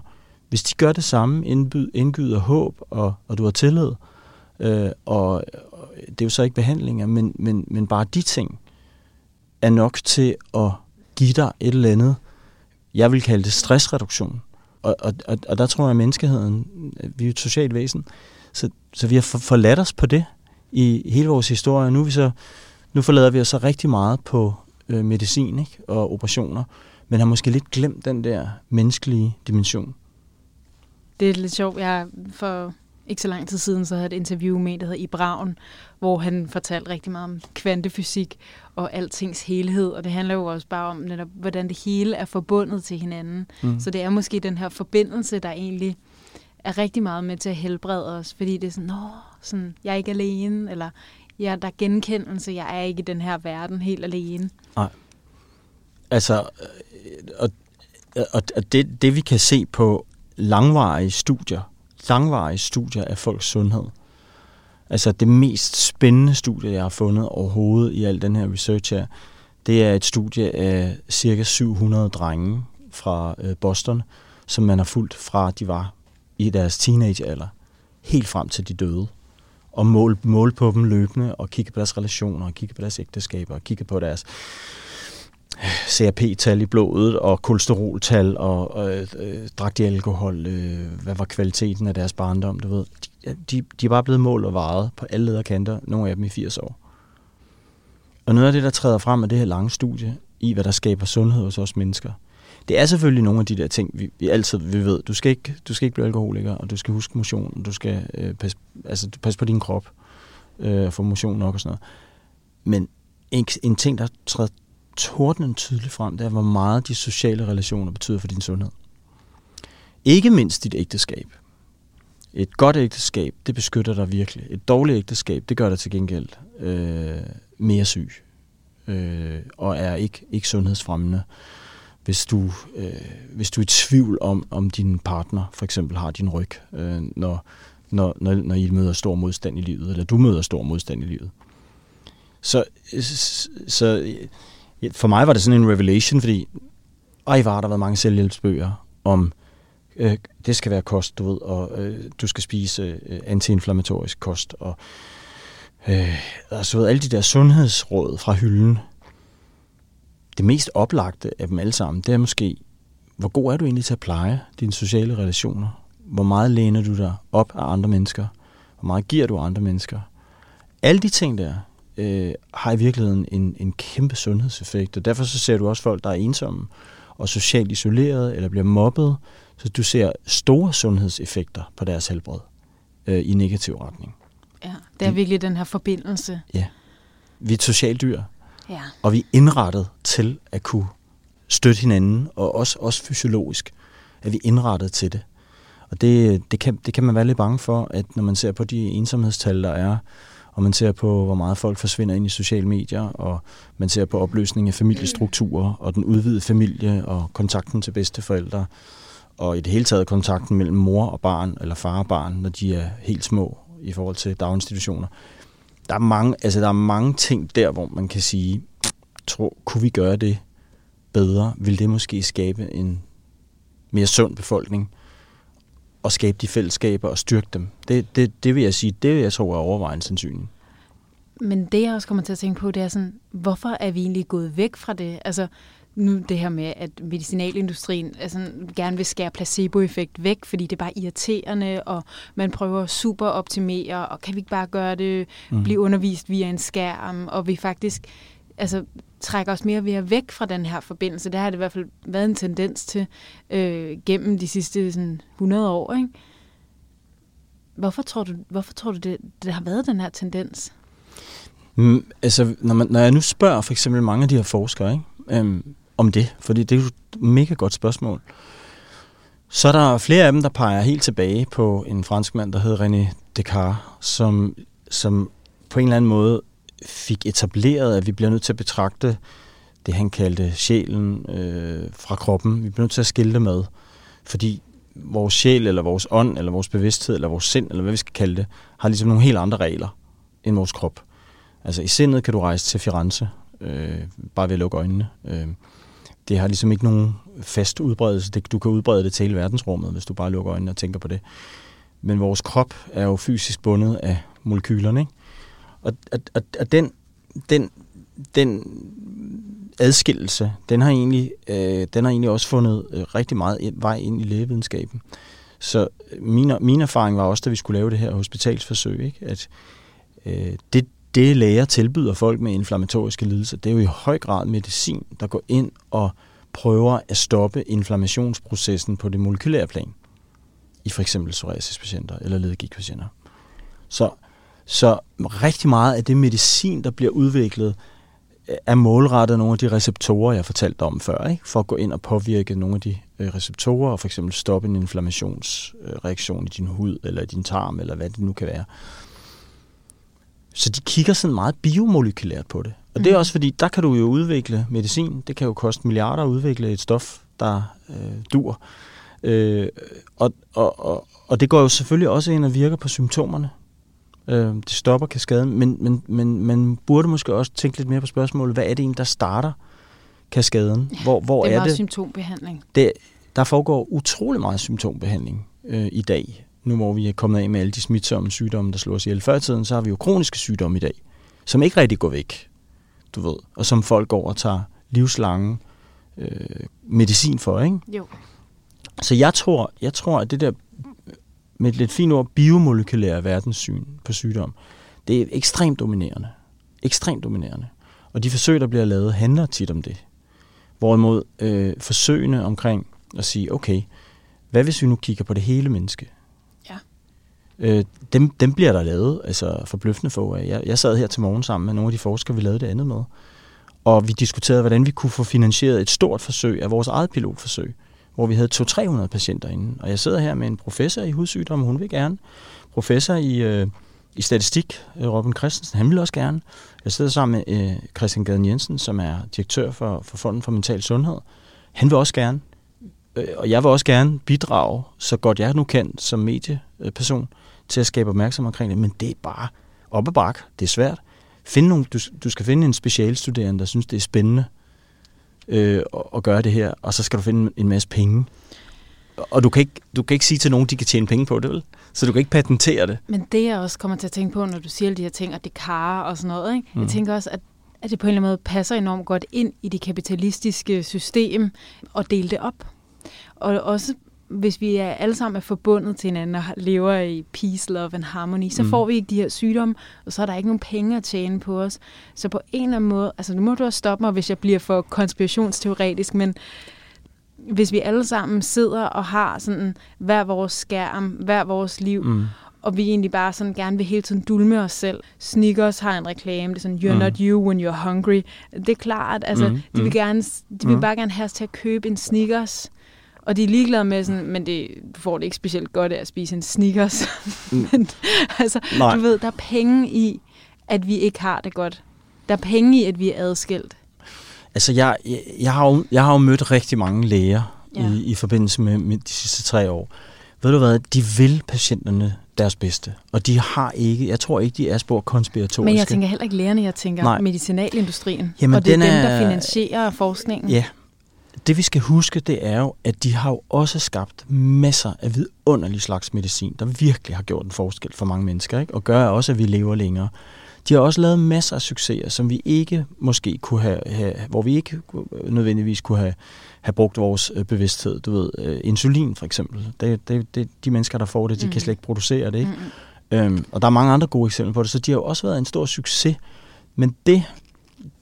Hvis de gør det samme, indbyd, indgyder håb, og, og du har tillid, øh, og, og det er jo så ikke behandlinger, men, men, men bare de ting er nok til at give dig et eller andet, jeg vil kalde det stressreduktion. Og, og, og, og der tror jeg, at menneskeheden, vi er et socialt væsen, så, så vi har forladt os på det i hele vores historie. Nu, vi så, nu forlader vi os så rigtig meget på øh, medicin ikke? og operationer, men har måske lidt glemt den der menneskelige dimension. Det er lidt sjovt. Jeg for ikke så lang tid siden, så havde jeg et interview med en, der hedder I Braun, hvor han fortalte rigtig meget om kvantefysik og altings helhed, og det handler jo også bare om, netop, hvordan det hele er forbundet til hinanden. Mm. Så det er måske den her forbindelse, der egentlig er rigtig meget med til at helbrede os, fordi det er sådan, Nå, sådan, jeg er ikke alene, eller ja, der er genkendelse, jeg er ikke i den her verden helt alene. Altså, øh, og, og, og det, det vi kan se på langvarige studier, langvarige studier af folks sundhed, altså det mest spændende studie, jeg har fundet overhovedet i al den her research her, det er et studie af cirka 700 drenge fra øh, Boston, som man har fulgt fra de var i deres teenagealder, helt frem til de døde. Og mål, mål på dem løbende, og kigge på deres relationer, og kigge på deres ægteskaber, og kigge på deres CRP-tal i blodet, og kolesteroltal, og øh, øh, drak de alkohol, øh, hvad var kvaliteten af deres barndom, du ved. De, de, de er bare blevet målt og varet på alle lederkanter, nogle af dem i 80 år. Og noget af det, der træder frem af det her lange studie, i hvad der skaber sundhed hos os mennesker, det er selvfølgelig nogle af de der ting, vi, vi altid vi ved. Du skal, ikke, du skal ikke blive alkoholiker, og du skal huske motion, og du skal øh, passe, altså, passe på din krop, øh, få motion nok og sådan noget. Men en, en ting, der træder tordnen tydeligt frem, det er, hvor meget de sociale relationer betyder for din sundhed. Ikke mindst dit ægteskab. Et godt ægteskab, det beskytter dig virkelig. Et dårligt ægteskab, det gør dig til gengæld øh, mere syg. Øh, og er ikke, ikke sundhedsfremmende. Hvis du, øh, hvis du er i tvivl om, om din partner for eksempel har din ryg, øh, når, når, når, når I møder stor modstand i livet, eller du møder stor modstand i livet. Så, øh, så for mig var det sådan en revelation, fordi ej, var der været mange selvhjælpsbøger om, øh, det skal være kost, du ved, og øh, du skal spise øh, antiinflammatorisk kost, og øh, altså, ved, alle de der sundhedsråd fra hylden. Det mest oplagte af dem alle sammen, det er måske, hvor god er du egentlig til at pleje dine sociale relationer? Hvor meget læner du dig op af andre mennesker? Hvor meget giver du andre mennesker? Alle de ting der, øh, har i virkeligheden en, en kæmpe sundhedseffekt, og derfor så ser du også folk, der er ensomme og socialt isoleret eller bliver mobbet, så du ser store sundhedseffekter på deres helbred øh, i negativ retning. Ja, det er virkelig den her forbindelse. Ja. Vi er et socialt dyr, ja. og vi er indrettet til at kunne støtte hinanden, og også, også fysiologisk er vi indrettet til det. Og det, det, kan, det kan man være lidt bange for, at når man ser på de ensomhedstal, der er, og man ser på, hvor meget folk forsvinder ind i sociale medier, og man ser på opløsningen af familiestrukturer, og den udvidede familie, og kontakten til bedsteforældre, og i det hele taget kontakten mellem mor og barn, eller far og barn, når de er helt små i forhold til daginstitutioner. Der er mange, altså der er mange ting der, hvor man kan sige, tror, kunne vi gøre det bedre? Vil det måske skabe en mere sund befolkning? At skabe de fællesskaber og styrke dem. Det, det, det vil jeg sige, det jeg tro er overvejende sandsynligt. Men det, jeg også kommer til at tænke på, det er sådan, hvorfor er vi egentlig gået væk fra det? Altså, nu det her med, at medicinalindustrien altså, gerne vil skære placeboeffekt væk, fordi det er bare irriterende, og man prøver super optimere, og kan vi ikke bare gøre det, mm. blive undervist via en skærm, og vi faktisk altså, trække os mere ved væk fra den her forbindelse. Det har det i hvert fald været en tendens til øh, gennem de sidste sådan, 100 år. Ikke? Hvorfor tror du, hvorfor tror du det, det har været den her tendens? Mm, altså, når, man, når jeg nu spørger for eksempel mange af de her forskere ikke, øhm, om det, fordi det er jo et mega godt spørgsmål, så er der flere af dem, der peger helt tilbage på en fransk mand, der hedder René Descartes, som, som på en eller anden måde fik etableret, at vi bliver nødt til at betragte det, han kaldte sjælen øh, fra kroppen. Vi bliver nødt til at skille det med, fordi vores sjæl, eller vores ånd, eller vores bevidsthed, eller vores sind, eller hvad vi skal kalde det, har ligesom nogle helt andre regler end vores krop. Altså i sindet kan du rejse til Firenze, øh, bare ved at lukke øjnene. Øh, det har ligesom ikke nogen fast udbredelse. Det, du kan udbrede det til hele verdensrummet, hvis du bare lukker øjnene og tænker på det. Men vores krop er jo fysisk bundet af molekylerne, ikke? Og, og, og, og den, den, den adskillelse, den har egentlig, øh, den har egentlig også fundet øh, rigtig meget vej ind i lægevidenskaben. Så øh, min, min erfaring var også, da vi skulle lave det her hospitalsforsøg, ikke? at øh, det, det læger tilbyder folk med inflammatoriske lidelser, det er jo i høj grad medicin, der går ind og prøver at stoppe inflammationsprocessen på det molekylære plan i for eksempel psoriasispatienter eller ledegigtpatienter. Så så rigtig meget af det medicin, der bliver udviklet, er målrettet nogle af de receptorer, jeg fortalte om før, ikke? for at gå ind og påvirke nogle af de øh, receptorer, og for eksempel stoppe en inflammationsreaktion i din hud, eller i din tarm, eller hvad det nu kan være. Så de kigger sådan meget biomolekylært på det. Og det er mm. også fordi, der kan du jo udvikle medicin. Det kan jo koste milliarder at udvikle et stof, der øh, dur. Øh, og, og, og, og det går jo selvfølgelig også ind og virker på symptomerne. Øh, det stopper kaskaden, men, men, men man burde måske også tænke lidt mere på spørgsmålet, hvad er det egentlig, der starter kaskaden? Ja, hvor, hvor det er, er det? symptombehandling. Det, der foregår utrolig meget symptombehandling øh, i dag. Nu hvor vi er kommet af med alle de smitsomme sygdomme, der slår os ihjel. Før i tiden, så har vi jo kroniske sygdomme i dag, som ikke rigtig går væk, du ved, og som folk går og tager livslange øh, medicin for, ikke? Jo. Så jeg tror, jeg tror, at det der med et lidt fint ord, biomolekylære verdenssyn på sygdom, det er ekstremt dominerende. Ekstremt dominerende. Og de forsøg, der bliver lavet, handler tit om det. Hvorimod øh, forsøgene omkring at sige, okay, hvad hvis vi nu kigger på det hele menneske? Ja. Øh, dem, dem bliver der lavet altså forbløffende få af. Jeg, jeg sad her til morgen sammen med nogle af de forskere, vi lavede det andet med. Og vi diskuterede, hvordan vi kunne få finansieret et stort forsøg af vores eget pilotforsøg, hvor vi havde 200-300 patienter inde. Og jeg sidder her med en professor i hudsygdom, hun vil gerne. Professor i, øh, i statistik, øh, Robin Christensen, han vil også gerne. Jeg sidder sammen med øh, Christian Gaden Jensen, som er direktør for, for Fonden for Mental Sundhed. Han vil også gerne. Øh, og jeg vil også gerne bidrage, så godt jeg nu kan som medieperson, til at skabe opmærksomhed omkring det. Men det er bare op ad bak. Det er svært. Find nogle, du, du skal finde en specialstuderende, der synes, det er spændende øh, at, at gøre det her, og så skal du finde en masse penge. Og du kan, ikke, du kan ikke sige til nogen, de kan tjene penge på det, vel? Så du kan ikke patentere det. Men det, jeg også kommer til at tænke på, når du siger de her ting, og det karer og sådan noget, ikke? Mm. jeg tænker også, at, at det på en eller anden måde passer enormt godt ind i det kapitalistiske system og dele det op. Og også hvis vi er alle sammen er forbundet til hinanden og lever i peace, love and harmony, så mm. får vi ikke de her sygdomme, og så er der ikke nogen penge at tjene på os. Så på en eller anden måde, altså nu må du også stoppe mig, hvis jeg bliver for konspirationsteoretisk, men hvis vi alle sammen sidder og har sådan hver vores skærm, hver vores liv, mm. og vi egentlig bare sådan gerne vil hele tiden dulme os selv. Snickers har en reklame, det er sådan, you're mm. not you when you're hungry. Det er klart, altså, mm. de vil, mm. gerne, de vil mm. bare gerne have os til at købe en Snickers, og de er ligeglade med sådan, men det, du får det ikke specielt godt af at spise en Snickers. Mm. men, altså, Nej. du ved, der er penge i, at vi ikke har det godt. Der er penge i, at vi er adskilt. Altså, jeg, jeg, jeg, har, jo, jeg har jo mødt rigtig mange læger ja. i, i forbindelse med, med de sidste tre år. Ved du hvad, de vil patienterne deres bedste. Og de har ikke, jeg tror ikke, de er spor konspiratoriske. Men jeg tænker heller ikke lægerne, jeg tænker Nej. medicinalindustrien. Jamen, og det er dem, der finansierer forskningen. Ja, det vi skal huske, det er jo, at de har jo også skabt masser af vidunderlige slags medicin, der virkelig har gjort en forskel for mange mennesker, ikke? og gør også, at vi lever længere. De har også lavet masser af succeser, som vi ikke måske kunne have, have hvor vi ikke nødvendigvis kunne have, have brugt vores øh, bevidsthed. Du ved, øh, insulin for eksempel. Det, det, det, de mennesker, der får det, de mm. kan slet ikke producere det. Ikke? Mm. Øhm, og der er mange andre gode eksempler på det, så de har jo også været en stor succes. Men det,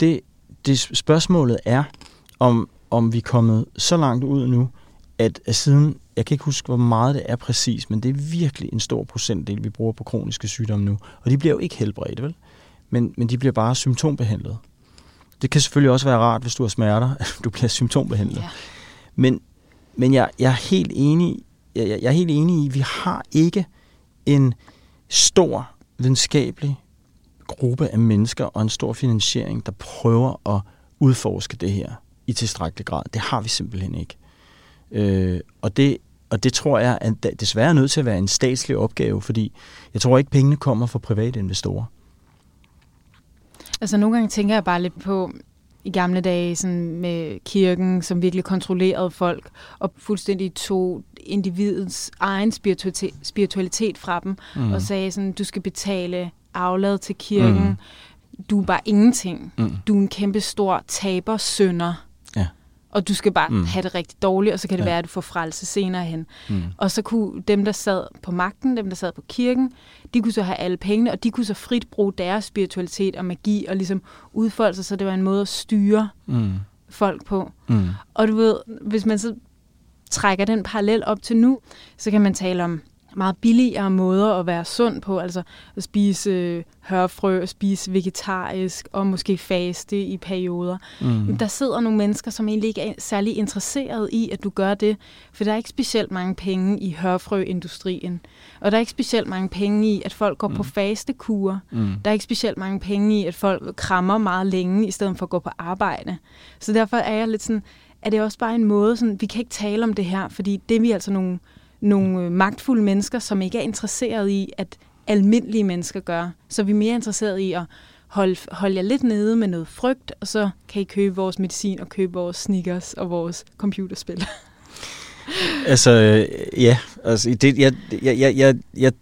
det, det spørgsmålet er, om, om vi er kommet så langt ud nu, at, at siden, jeg kan ikke huske, hvor meget det er præcis, men det er virkelig en stor procentdel, vi bruger på kroniske sygdomme nu. Og de bliver jo ikke helbredt, vel? Men, men de bliver bare symptombehandlet. Det kan selvfølgelig også være rart, hvis du har smerter, at du bliver symptombehandlet. Ja. Men, men jeg, jeg, er helt enig, jeg, jeg er helt enig i, at vi har ikke en stor videnskabelig gruppe af mennesker og en stor finansiering, der prøver at udforske det her i tilstrækkelig grad. Det har vi simpelthen ikke. Øh, og, det, og det tror jeg at det desværre er nødt til at være en statslig opgave, fordi jeg tror ikke, pengene kommer fra private investorer. Altså nogle gange tænker jeg bare lidt på, i gamle dage sådan med kirken, som virkelig kontrollerede folk, og fuldstændig tog individets egen spiritualitet, spiritualitet fra dem, mm. og sagde sådan, du skal betale aflad til kirken, mm. du er bare ingenting, mm. du er en kæmpe stor taber sønder og du skal bare mm. have det rigtig dårligt, og så kan det ja. være, at du får frelse senere hen. Mm. Og så kunne dem, der sad på magten, dem, der sad på kirken, de kunne så have alle pengene, og de kunne så frit bruge deres spiritualitet og magi, og ligesom udfolde sig, så det var en måde at styre mm. folk på. Mm. Og du ved, hvis man så trækker den parallel op til nu, så kan man tale om meget billigere måder at være sund på, altså at spise øh, hørfrø, spise vegetarisk og måske faste i perioder. Mm. Der sidder nogle mennesker, som egentlig ikke er særlig interesseret i, at du gør det, for der er ikke specielt mange penge i hørfrøindustrien, og der er ikke specielt mange penge i, at folk går mm. på fastekure. Mm. Der er ikke specielt mange penge i, at folk krammer meget længe, i stedet for at gå på arbejde. Så derfor er jeg lidt sådan, er det også bare en måde, sådan, vi kan ikke tale om det her, fordi det er vi altså nogle nogle øh, magtfulde mennesker, som ikke er interesseret i, at almindelige mennesker gør. Så vi er mere interesseret i at holde, holde jer lidt nede med noget frygt, og så kan I købe vores medicin og købe vores sneakers og vores computerspil. altså, ja. Altså, det, jeg, jeg, jeg, jeg, jeg,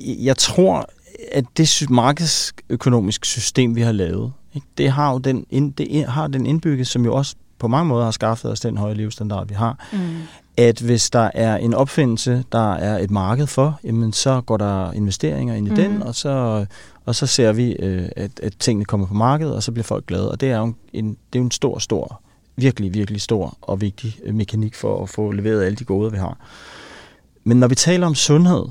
jeg tror, at det markedsøkonomiske system, vi har lavet, Ikke? Det har jo den, ind, det har den indbygget, som jo også på mange måder har skaffet os den høje levestandard, vi har. Mm. At hvis der er en opfindelse, der er et marked for, jamen så går der investeringer ind i mm. den, og så, og så ser vi, øh, at, at tingene kommer på markedet, og så bliver folk glade. Og det er jo en, det er jo en stor, stor, virkelig, virkelig stor og vigtig øh, mekanik for at få leveret alle de gode, vi har. Men når vi taler om sundhed,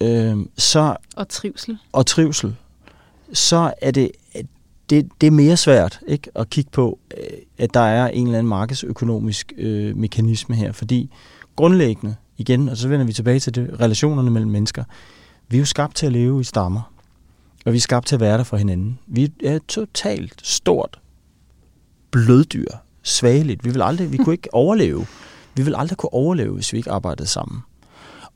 øh, så... Og trivsel. Og trivsel, så er det, det, det er mere svært ikke at kigge på, øh, at der er en eller anden markedsøkonomisk øh, mekanisme her, fordi grundlæggende, igen, og så vender vi tilbage til det, relationerne mellem mennesker, vi er jo skabt til at leve i stammer, og vi er skabt til at være der for hinanden. Vi er totalt stort bløddyr, svageligt. Vi vil aldrig, vi kunne ikke overleve. Vi vil aldrig kunne overleve, hvis vi ikke arbejdede sammen.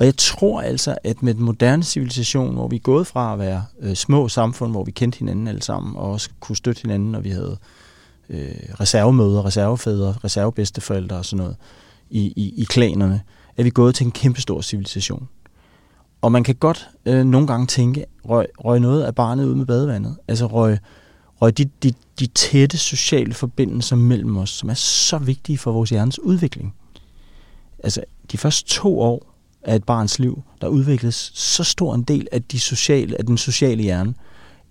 Og jeg tror altså, at med den moderne civilisation, hvor vi er gået fra at være øh, små samfund, hvor vi kendte hinanden alle sammen, og også kunne støtte hinanden, når vi havde øh, reservemøder, reservefædre, reservebedsteforældre og sådan noget i, i, i klanerne, er vi gået til en kæmpestor civilisation. Og man kan godt øh, nogle gange tænke, røg, røg noget af barnet ud med badevandet. Altså røg, røg de, de, de tætte sociale forbindelser mellem os, som er så vigtige for vores hjernes udvikling. Altså de første to år af et barns liv, der udvikles så stor en del af, de sociale, af den sociale hjerne.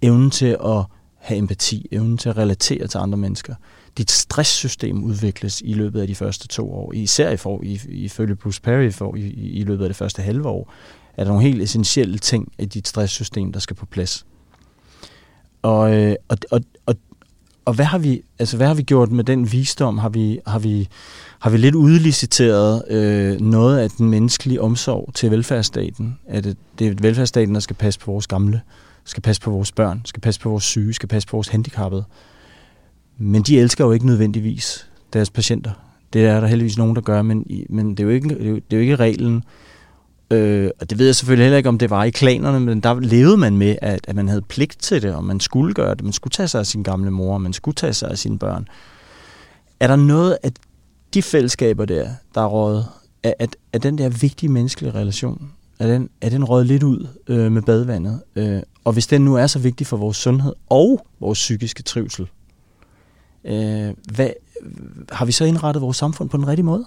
Evnen til at have empati, evnen til at relatere til andre mennesker. Dit stresssystem udvikles i løbet af de første to år. Især i for, i, ifølge Bruce Perry for, i, i løbet af det første halve år, er der nogle helt essentielle ting i dit stresssystem, der skal på plads. Og, øh, og, og, og, og hvad, har vi, altså, hvad har vi gjort med den visdom? Har vi, har vi, har vi lidt udliciteret øh, noget af den menneskelige omsorg til velfærdsstaten. At det, det er velfærdsstaten, der skal passe på vores gamle, skal passe på vores børn, skal passe på vores syge, skal passe på vores handicappede. Men de elsker jo ikke nødvendigvis deres patienter. Det er der heldigvis nogen, der gør, men, men det, er jo ikke, det, er jo, det er jo ikke reglen. Øh, og det ved jeg selvfølgelig heller ikke, om det var i klanerne, men der levede man med, at, at man havde pligt til det, og man skulle gøre det. Man skulle tage sig af sin gamle mor, og man skulle tage sig af sine børn. Er der noget af de fællesskaber der, der er røget, er, er, er den der vigtige menneskelige relation, er den, er den røget lidt ud øh, med badevandet? Øh, og hvis den nu er så vigtig for vores sundhed og vores psykiske trivsel, øh, hvad, har vi så indrettet vores samfund på den rigtige måde?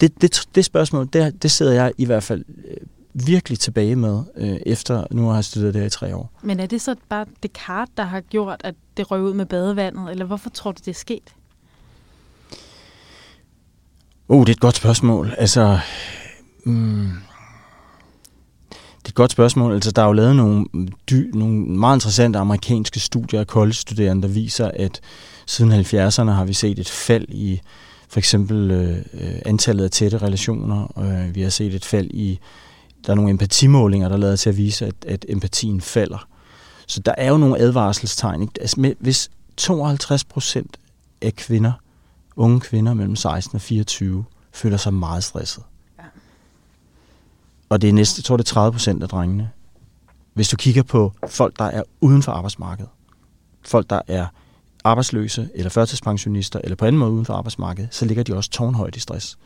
Det, det, det spørgsmål, det, det sidder jeg i hvert fald øh, virkelig tilbage med, øh, efter nu har jeg studeret det her i tre år. Men er det så bare Descartes, der har gjort, at det røg ud med badevandet, eller hvorfor tror du, det er sket? Uh, det er et godt spørgsmål. Altså, mm, det er et godt spørgsmål. Altså, der er jo lavet nogle, dy, nogle meget interessante amerikanske studier af college-studerende, der viser, at siden 70'erne har vi set et fald i for eksempel øh, antallet af tætte relationer. Øh, vi har set et fald i, der er nogle empatimålinger, der er lavet til at vise, at, at empatien falder. Så der er jo nogle advarselstegn. Ikke? Altså, med, hvis 52 procent af kvinder unge kvinder mellem 16 og 24 føler sig meget stresset. Ja. Og det er næste, jeg tror det er 30 procent af drengene. Hvis du kigger på folk, der er uden for arbejdsmarkedet, folk, der er arbejdsløse, eller førtidspensionister, eller på anden måde uden for arbejdsmarkedet, så ligger de også tårnhøjt i stress.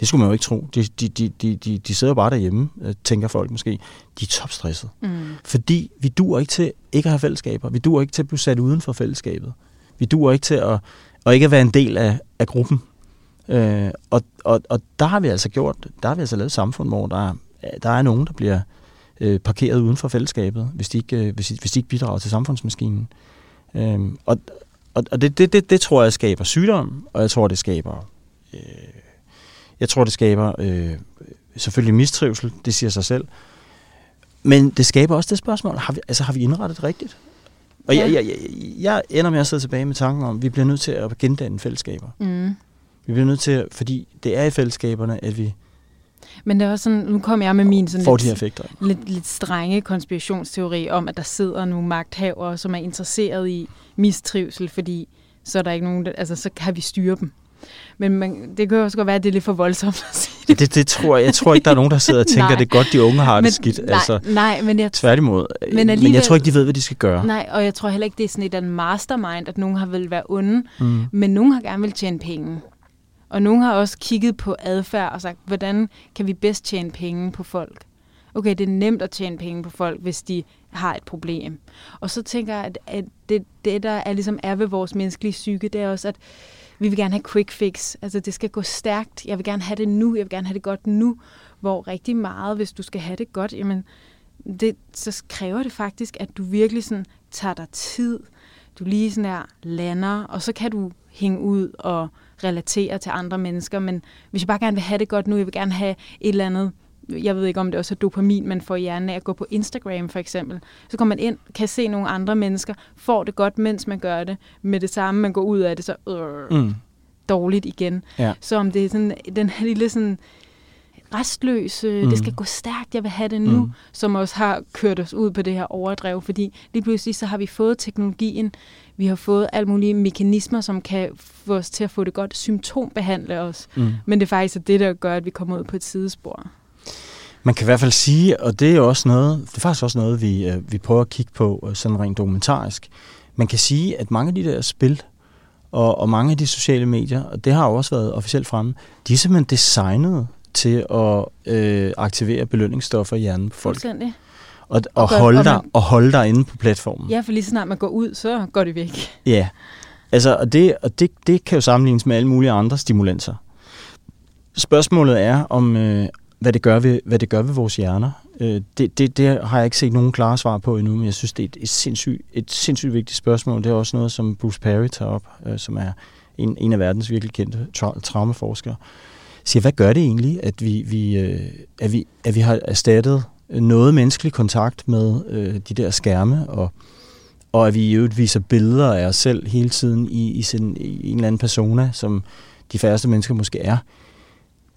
Det skulle man jo ikke tro. De, de, de, de, de, de sidder bare derhjemme, øh, tænker folk måske. De er topstresset. Mm. Fordi vi duer ikke til ikke at have fællesskaber. Vi duer ikke til at blive sat uden for fællesskabet. Vi duer ikke til at og ikke at være en del af, af gruppen. Øh, og, og, og der har vi altså gjort, der har vi altså lavet et samfund, hvor der, der er nogen, der bliver øh, parkeret uden for fællesskabet, hvis de ikke, øh, hvis, hvis de ikke bidrager til samfundsmaskinen. Øh, og og det, det, det, det tror jeg skaber sygdom, og jeg tror, det skaber... Øh, jeg tror, det skaber øh, selvfølgelig mistrivsel, det siger sig selv. Men det skaber også det spørgsmål, har vi, altså, har vi indrettet rigtigt? Og ja. jeg, jeg, jeg, jeg ender med at sidde tilbage med tanken om, at vi bliver nødt til at gendanne fællesskaber. Mm. Vi bliver nødt til, fordi det er i fællesskaberne, at vi men det er også sådan, nu kommer jeg med min sådan lidt, de effekter. lidt, lidt strenge konspirationsteori om, at der sidder nogle magthavere, som er interesseret i mistrivsel, fordi så er der ikke nogen, altså så kan vi styre dem. Men man, det kan også godt være, at det er lidt for voldsomt at sige det. det, det tror jeg. Jeg tror ikke, der er nogen, der sidder og tænker, at det er godt, de unge har men, det skidt. Nej, altså, nej men jeg, tværtimod. Men, men jeg tror ikke, de ved, hvad de skal gøre. Nej, og jeg tror heller ikke, det er sådan et mastermind, at nogen har vel være onde, mm. men nogen har gerne vil tjene penge. Og nogen har også kigget på adfærd og sagt, hvordan kan vi bedst tjene penge på folk? okay, det er nemt at tjene penge på folk, hvis de har et problem. Og så tænker jeg, at, at det, det, der er, ligesom er ved vores menneskelige psyke, det er også, at vi vil gerne have quick fix. Altså, det skal gå stærkt. Jeg vil gerne have det nu. Jeg vil gerne have det godt nu. Hvor rigtig meget, hvis du skal have det godt, jamen, det, så kræver det faktisk, at du virkelig sådan tager dig tid. Du lige sådan her lander, og så kan du hænge ud og relatere til andre mennesker. Men hvis jeg bare gerne vil have det godt nu, jeg vil gerne have et eller andet jeg ved ikke om det også er dopamin, man får i hjernen af at gå på Instagram for eksempel. Så kommer man ind, kan se nogle andre mennesker, får det godt, mens man gør det. Med det samme, man går ud af det, så øh, mm. dårligt igen. Ja. Så om det er sådan, den her lille sådan, restløs, mm. det skal gå stærkt, jeg vil have det nu, mm. som også har kørt os ud på det her overdrev, fordi lige pludselig så har vi fået teknologien, vi har fået alle mulige mekanismer, som kan få os til at få det godt, symptombehandle os, mm. men det er faktisk det, der gør, at vi kommer ud på et sidespor. Man kan i hvert fald sige, og det er også noget, det er faktisk også noget, vi, øh, vi prøver at kigge på øh, sådan rent dokumentarisk. Man kan sige, at mange af de der spil, og, og mange af de sociale medier, og det har jo også været officielt fremme, de er simpelthen designet til at øh, aktivere belønningsstoffer i hjernen på folk. Fuldstændig. Og, og, og, holde og, dig, man, og holde dig inde på platformen. Ja, for lige så snart man går ud, så går det væk. Ja, altså, og, det, og det, det kan jo sammenlignes med alle mulige andre stimulanser. Spørgsmålet er, om, øh, hvad, det gør ved, hvad det gør ved vores hjerner. Øh, det, det, det har jeg ikke set nogen klare svar på endnu, men jeg synes, det er et, et, sindssygt, et sindssygt vigtigt spørgsmål. Det er også noget, som Bruce Perry tager op, øh, som er en, en af verdens virkelig kendte tra- traumaforskere. Siger, hvad gør det egentlig, at vi, vi, øh, at vi, at vi har erstattet noget menneskelig kontakt med øh, de der skærme, og, og at vi i øvrigt viser billeder af os selv hele tiden i, i, sin, i en eller anden persona, som de færreste mennesker måske er.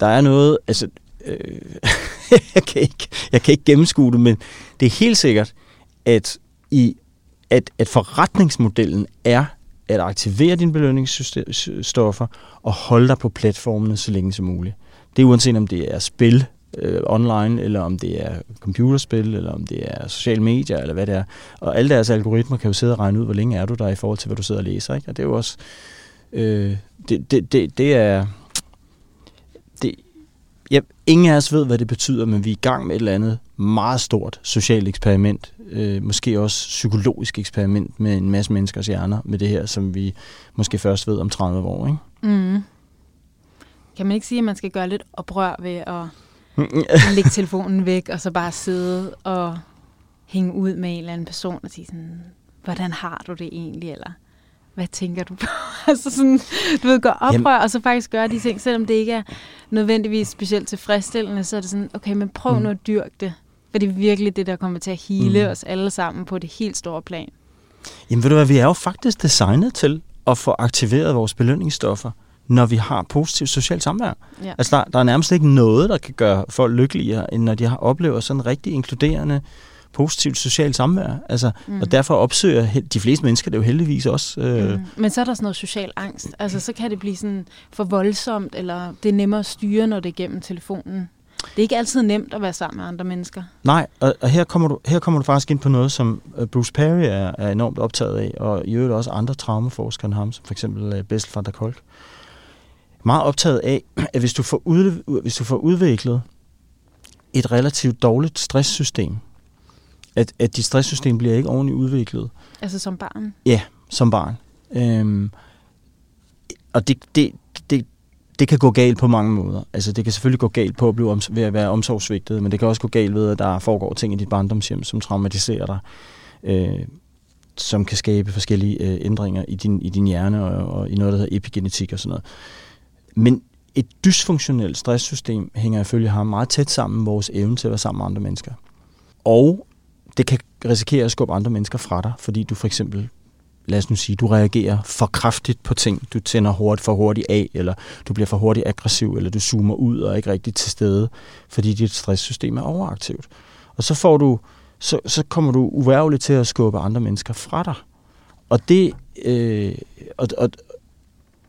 Der er noget, altså øh, jeg, kan ikke, jeg kan ikke gennemskue det, men det er helt sikkert, at, i, at, at forretningsmodellen er at aktivere dine belønningsstoffer og holde dig på platformene så længe som muligt. Det er uanset om det er spil øh, online, eller om det er computerspil, eller om det er sociale medier, eller hvad det er. Og alle deres algoritmer kan jo sidde og regne ud, hvor længe er du der i forhold til, hvad du sidder og læser. Ikke? Og det er jo også... Øh, det, det, det, det er Ja, ingen af os ved, hvad det betyder, men vi er i gang med et eller andet meget stort socialt eksperiment. Øh, måske også psykologisk eksperiment med en masse menneskers hjerner med det her, som vi måske først ved om 30 år. Ikke? Mm. Kan man ikke sige, at man skal gøre lidt oprør ved at lægge telefonen væk, og så bare sidde og hænge ud med en eller anden person og sige sådan, hvordan har du det egentlig, eller hvad tænker du på? altså sådan, du ved, gå oprør, Jamen. og så faktisk gøre de ting, selvom det ikke er nødvendigvis specielt tilfredsstillende, så er det sådan, okay, men prøv mm. nu at dyrke det. For det er virkelig det, der kommer til at hele mm. os alle sammen på det helt store plan. Jamen ved du hvad, vi er jo faktisk designet til at få aktiveret vores belønningsstoffer, når vi har positivt socialt samvær. Ja. Altså der, der er nærmest ikke noget, der kan gøre folk lykkeligere, end når de har oplevet sådan rigtig inkluderende, positivt socialt samvær. Altså, mm. Og derfor opsøger de fleste mennesker det jo heldigvis også. Øh. Mm. Men så er der sådan noget social angst. Altså, så kan det blive sådan for voldsomt, eller det er nemmere at styre, når det er gennem telefonen. Det er ikke altid nemt at være sammen med andre mennesker. Nej, og, og her, kommer du, her kommer du faktisk ind på noget, som øh, Bruce Perry er, er enormt optaget af, og i øvrigt også andre traumaforskere end ham, som for eksempel Bessel van der Kolk. Meget optaget af, at hvis du får, ud, hvis du får udviklet et relativt dårligt stresssystem, at, at dit stresssystem bliver ikke ordentligt udviklet. Altså som barn? Ja, som barn. Øhm, og det, det, det, kan gå galt på mange måder. Altså det kan selvfølgelig gå galt på at blive ved at være omsorgsvigtet, men det kan også gå galt ved, at der foregår ting i dit barndomshjem, som traumatiserer dig, øh, som kan skabe forskellige øh, ændringer i din, i din hjerne og, og i noget, der hedder epigenetik og sådan noget. Men et dysfunktionelt stresssystem hænger ifølge ham meget tæt sammen med vores evne til at være sammen med andre mennesker. Og det kan risikere at skubbe andre mennesker fra dig, fordi du for eksempel, lad os nu sige, du reagerer for kraftigt på ting, du tænder hurtigt, for hurtigt af, eller du bliver for hurtigt aggressiv, eller du zoomer ud og er ikke rigtig til stede, fordi dit stresssystem er overaktivt. Og så får du, så, så kommer du uværligt til at skubbe andre mennesker fra dig. Og det, øh, og, og,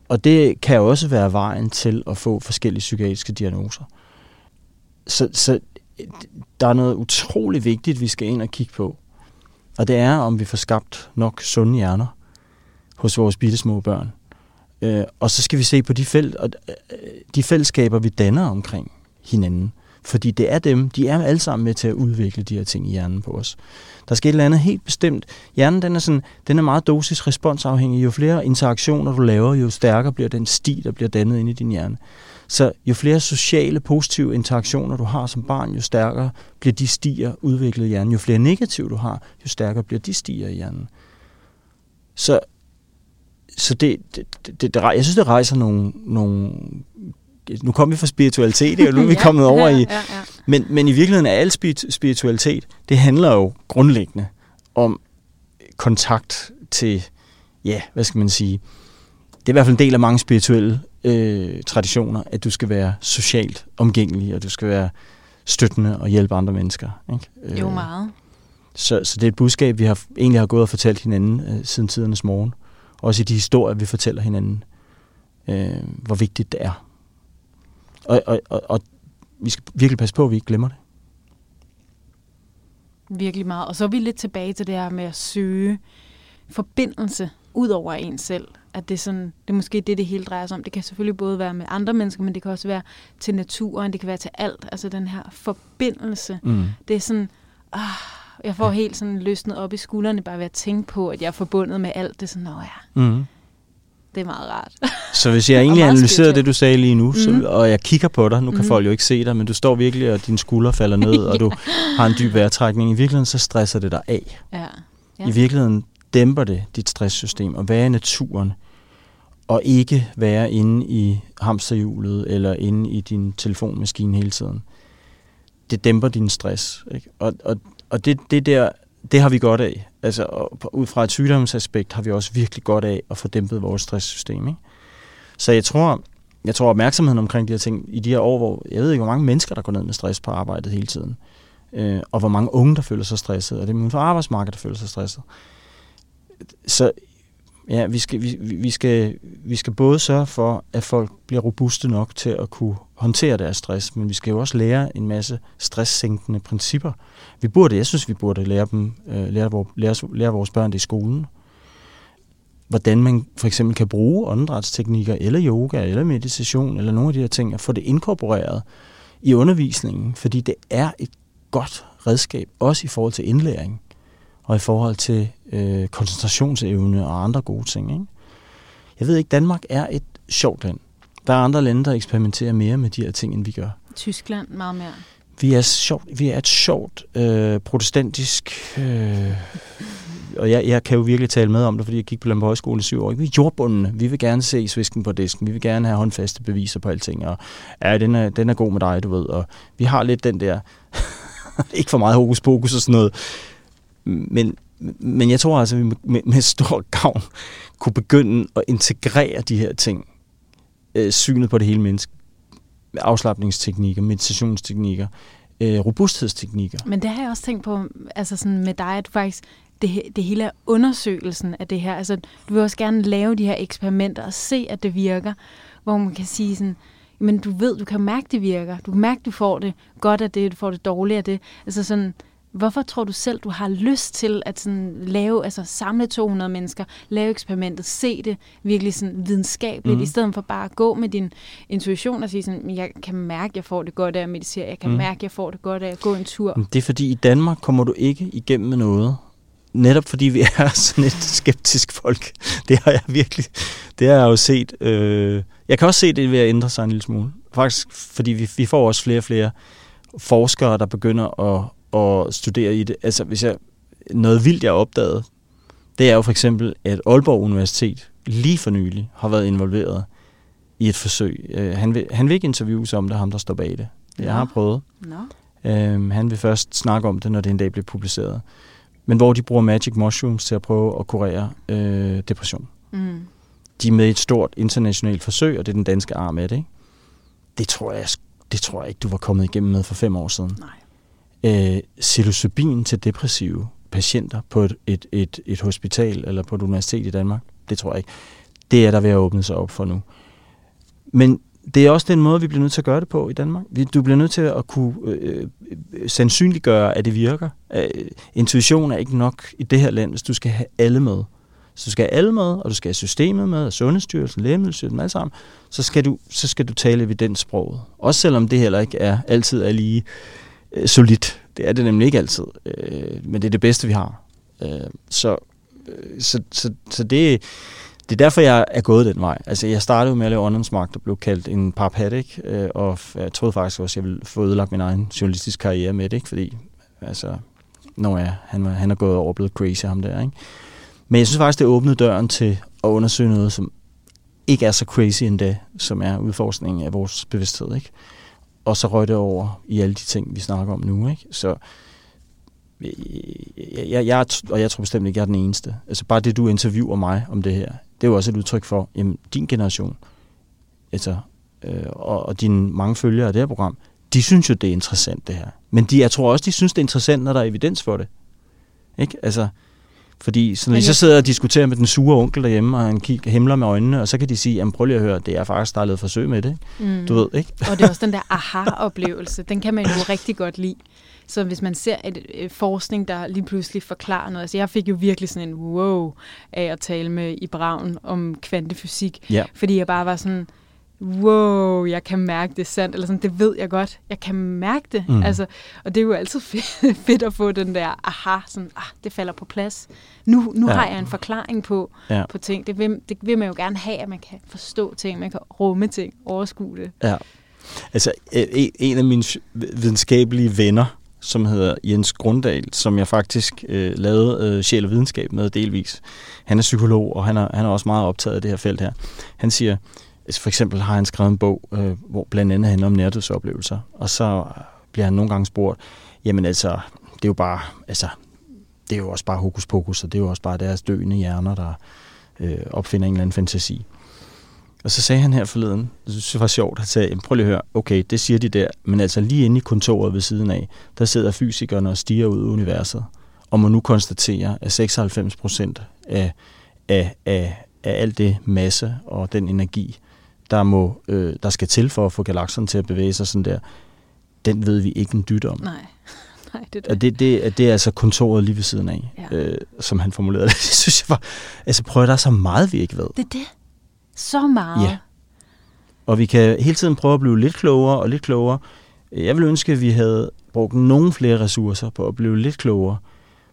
og det kan også være vejen til at få forskellige psykiatriske diagnoser. Så, så der er noget utrolig vigtigt, vi skal ind og kigge på. Og det er, om vi får skabt nok sunde hjerner hos vores bitte små børn. Øh, og så skal vi se på de, felt, og, øh, de fællesskaber, vi danner omkring hinanden. Fordi det er dem, de er alle sammen med til at udvikle de her ting i hjernen på os. Der skal et eller andet helt bestemt. Hjernen den er, sådan, den er meget dosis-responsafhængig. Jo flere interaktioner du laver, jo stærkere bliver den sti, der bliver dannet inde i din hjerne. Så jo flere sociale, positive interaktioner du har som barn, jo stærkere bliver de stier udviklet i hjernen. Jo flere negative du har, jo stærkere bliver de stier i hjernen. Så, så det, det, det, det, jeg synes, det rejser nogle, nogle nu kommer vi fra spiritualitet, og nu er vi ja, kommet over ja, i... Ja, ja. Men, men i virkeligheden er al spiritualitet, det handler jo grundlæggende om kontakt til, ja, hvad skal man sige, det er i hvert fald en del af mange spirituelle øh, traditioner, at du skal være socialt omgængelig, og du skal være støttende og hjælpe andre mennesker. Ikke? Jo, øh, meget. Så, så det er et budskab, vi har egentlig har gået og fortalt hinanden øh, siden tidernes morgen. Også i de historier, vi fortæller hinanden, øh, hvor vigtigt det er. Og, og, og, og vi skal virkelig passe på, at vi ikke glemmer det. Virkelig meget. Og så er vi lidt tilbage til det her med at søge forbindelse ud over en selv. At det er, sådan, det er måske det, det hele drejer sig om. Det kan selvfølgelig både være med andre mennesker, men det kan også være til naturen, det kan være til alt. Altså den her forbindelse. Mm. Det er sådan, ah, jeg får helt sådan løsnet op i skuldrene bare ved at tænke på, at jeg er forbundet med alt. Det er sådan, nå ja. Mm. Det er meget rart. Så hvis jeg egentlig analyserer det, du sagde lige nu, mm. så, og jeg kigger på dig, nu kan mm. folk jo ikke se dig, men du står virkelig, og dine skuldre falder ned, ja. og du har en dyb vejrtrækning. I virkeligheden, så stresser det dig af. Ja. Ja. I virkeligheden dæmper det dit stresssystem, og være i naturen, og ikke være inde i hamsterhjulet, eller inde i din telefonmaskine hele tiden. Det dæmper din stress. Ikke? Og, og, og det, det der det har vi godt af. Altså, og ud fra et sygdomsaspekt har vi også virkelig godt af at få dæmpet vores stresssystem. Ikke? Så jeg tror, jeg tror opmærksomheden omkring de her ting i de her år, hvor jeg ved ikke, hvor mange mennesker, der går ned med stress på arbejdet hele tiden. Øh, og hvor mange unge, der føler sig stresset, og det er min for arbejdsmarkedet, der føler sig stresset. Så ja, vi skal, vi, vi, skal, vi skal både sørge for, at folk bliver robuste nok til at kunne håndtere deres stress, men vi skal jo også lære en masse stresssænkende principper. Vi burde, jeg synes, vi burde lære, dem, øh, lære, lære, lære vores børn det i skolen. Hvordan man for eksempel kan bruge åndedrætsteknikker, eller yoga, eller meditation, eller nogle af de her ting, og få det inkorporeret i undervisningen, fordi det er et godt redskab, også i forhold til indlæring, og i forhold til øh, koncentrationsevne og andre gode ting. Ikke? Jeg ved ikke, Danmark er et sjovt land. Der er andre lande, der eksperimenterer mere med de her ting, end vi gør. Tyskland meget mere. Vi er, sjovt, vi er et sjovt øh, protestantisk... Øh, og jeg, jeg kan jo virkelig tale med om det, fordi jeg gik på Lampe Højskole i syv år. Vi er jordbundne. Vi vil gerne se svisken på disken. Vi vil gerne have håndfaste beviser på alting. Og ja, den er, den er god med dig, du ved. Og vi har lidt den der... ikke for meget hokus pokus og sådan noget. Men, men jeg tror altså, at vi med, med stor gavn kunne begynde at integrere de her ting øh, synet på det hele menneske. Afslappningsteknikker, meditationsteknikker, øh, robusthedsteknikker. Men det har jeg også tænkt på, altså sådan med dig, at du faktisk, det, det hele er undersøgelsen af det her. Altså, du vil også gerne lave de her eksperimenter og se, at det virker, hvor man kan sige sådan, men du ved, du kan mærke, det virker. Du kan mærke, du får det godt af det, du får det dårligt af det. Altså sådan, Hvorfor tror du selv, du har lyst til at sådan lave, altså samle 200 mennesker, lave eksperimentet, se det virkelig sådan videnskabeligt, mm. i stedet for bare at gå med din intuition og sige sådan, jeg kan mærke, jeg får det godt af at meditere, jeg kan mm. mærke, jeg får det godt af at gå en tur. Det er fordi, i Danmark kommer du ikke igennem med noget, netop fordi vi er sådan et skeptisk folk. Det har jeg virkelig, det har jeg jo set. Øh, jeg kan også se det ved at ændre sig en lille smule. Faktisk, fordi vi, vi får også flere og flere forskere, der begynder at at studere i det. Altså, hvis jeg, noget vildt, jeg opdagede, det er jo for eksempel, at Aalborg Universitet lige for nylig har været involveret i et forsøg. Uh, han, vil, han vil ikke interviews om det, ham der står bag det. Jeg ja. har prøvet. No. Uh, han vil først snakke om det, når det en dag bliver publiceret. Men hvor de bruger magic mushrooms til at prøve at kurere uh, depression. Mm. De er med i et stort internationalt forsøg, og det er den danske arm af det. Ikke? Det tror jeg, det tror jeg ikke, du var kommet igennem med for fem år siden. Nej øh, psilocybin til depressive patienter på et, et, et, et hospital eller på et universitet i Danmark. Det tror jeg ikke. Det er der ved at åbne sig op for nu. Men det er også den måde, vi bliver nødt til at gøre det på i Danmark. Du bliver nødt til at kunne øh, øh, sandsynliggøre, at det virker. Øh, intuition er ikke nok i det her land, hvis du skal have alle med. Så du skal have alle med, og du skal have systemet med, og Sundhedsstyrelsen, Lægemiddelstyrelsen, alt sammen. Så skal, du, så skal du tale evidenssproget. Også selvom det heller ikke er altid er lige øh, solidt. Det er det nemlig ikke altid. Øh, men det er det bedste, vi har. Øh, så, øh, så, så, så det, det er derfor, jeg er gået den vej. Altså, jeg startede med at lave åndsmagt og blev kaldt en parpat, ikke? Øh, og jeg troede faktisk også, at jeg ville få ødelagt min egen journalistiske karriere med det, ikke? Fordi, altså, når jeg, han, var, han er gået over og blevet crazy, ham der, ikke? Men jeg synes faktisk, det åbnede døren til at undersøge noget, som ikke er så crazy endda, som er udforskningen af vores bevidsthed, ikke? Og så røg det over i alle de ting, vi snakker om nu, ikke? Så øh, jeg, jeg, jeg, og jeg tror bestemt ikke, jeg er den eneste. Altså bare det, du interviewer mig om det her, det er jo også et udtryk for, jamen, din generation, altså, øh, og, og dine mange følgere af det her program, de synes jo, det er interessant, det her. Men de, jeg tror også, de synes, det er interessant, når der er evidens for det. Ikke? Altså, fordi så når de så sidder og diskuterer med den sure onkel derhjemme, og han kigger, himler med øjnene, og så kan de sige, jamen prøv lige at høre, det er faktisk, der er lavet forsøg med det. Mm. Du ved, ikke? og det er også den der aha-oplevelse, den kan man jo rigtig godt lide. Så hvis man ser et, et forskning, der lige pludselig forklarer noget, altså jeg fik jo virkelig sådan en wow af at tale med i Braun om kvantefysik, ja. fordi jeg bare var sådan, wow, jeg kan mærke det sandt, eller sådan, det ved jeg godt, jeg kan mærke det. Mm. Altså, og det er jo altid fedt, fedt at få den der aha, sådan, ah, det falder på plads. Nu, nu ja. har jeg en forklaring på, ja. på ting. Det vil, det vil man jo gerne have, at man kan forstå ting, man kan rumme ting, overskue det. Ja. Altså, e, en af mine videnskabelige venner, som hedder Jens Grundal, som jeg faktisk øh, lavede øh, sjæl og videnskab med delvis. Han er psykolog, og han er, han er også meget optaget af det her felt her. Han siger, for eksempel har han skrevet en bog, øh, hvor blandt andet handler om nærdødsoplevelser, og så bliver han nogle gange spurgt, jamen altså, det er jo bare, altså, det er jo også bare hokus pokus, og det er jo også bare deres døende hjerner, der øh, opfinder en eller anden fantasi. Og så sagde han her forleden, det synes jeg var sjovt, han sagde, prøv lige at høre, okay, det siger de der, men altså lige inde i kontoret ved siden af, der sidder fysikerne og stiger ud i universet, og må nu konstatere, at 96 procent af, af, af, af alt det masse og den energi, der, må, øh, der skal til for at få galakserne til at bevæge sig sådan der, den ved vi ikke en dyt om. Nej. Nej, det, er det. det, det, det er altså kontoret lige ved siden af, ja. øh, som han formulerede det. Det synes jeg var... Altså prøv der er så meget, vi ikke ved. Det er det. Så meget. Ja. Og vi kan hele tiden prøve at blive lidt klogere og lidt klogere. Jeg vil ønske, at vi havde brugt nogle flere ressourcer på at blive lidt klogere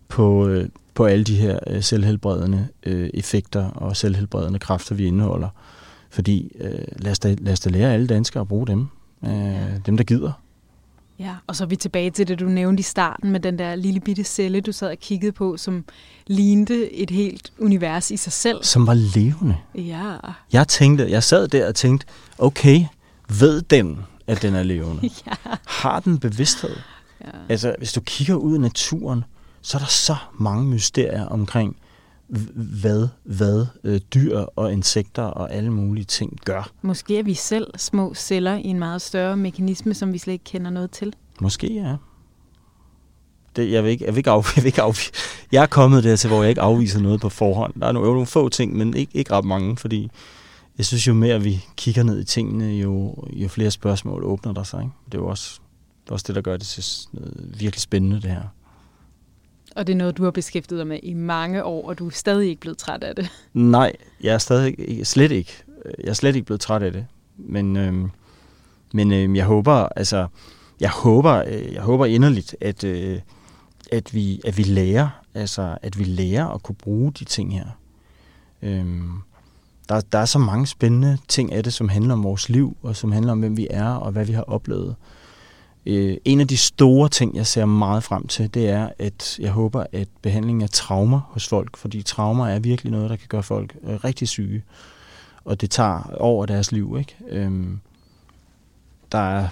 på, øh, på alle de her øh, selvhelbredende øh, effekter og selvhelbredende kræfter, vi indeholder. Fordi øh, lad, os da, lad os da lære alle danskere at bruge dem. Øh, dem, der gider. Ja, og så er vi tilbage til det, du nævnte i starten med den der lille bitte celle, du sad og kiggede på, som lignede et helt univers i sig selv. Som var levende. Ja. Jeg tænkte, jeg sad der og tænkte, okay, ved den, at den er levende? ja. Har den bevidsthed? Ja. Altså, hvis du kigger ud i naturen, så er der så mange mysterier omkring, hvad, hvad øh, dyr og insekter og alle mulige ting gør. Måske er vi selv små celler i en meget større mekanisme, som vi slet ikke kender noget til. Måske, ja. Det, jeg, vil ikke, jeg, vil ikke af, jeg vil ikke af, Jeg er kommet dertil, hvor jeg ikke afviser noget på forhånd. Der er nogle, nogle få ting, men ikke, ikke ret mange, fordi jeg synes jo mere, vi kigger ned i tingene, jo, jo flere spørgsmål åbner der sig. Ikke? Det er jo også, det er også det, der gør det til virkelig spændende, det her. Og det er noget, du har beskæftiget dig med i mange år, og du er stadig ikke blevet træt af det. Nej, jeg er stadig slet ikke. Jeg er slet ikke blevet træt af det. Men, øhm, men øhm, jeg håber, altså, jeg håber, øh, jeg håber inderligt, at, øh, at, vi, at vi lærer, altså, at vi lærer at kunne bruge de ting her. Øhm, der, der er så mange spændende ting af det, som handler om vores liv, og som handler om, hvem vi er, og hvad vi har oplevet. Øh, Øh, en af de store ting, jeg ser meget frem til, det er, at jeg håber, at behandlingen af traumer hos folk, fordi traumer er virkelig noget, der kan gøre folk øh, rigtig syge, og det tager over deres liv. Ikke? Øhm, der er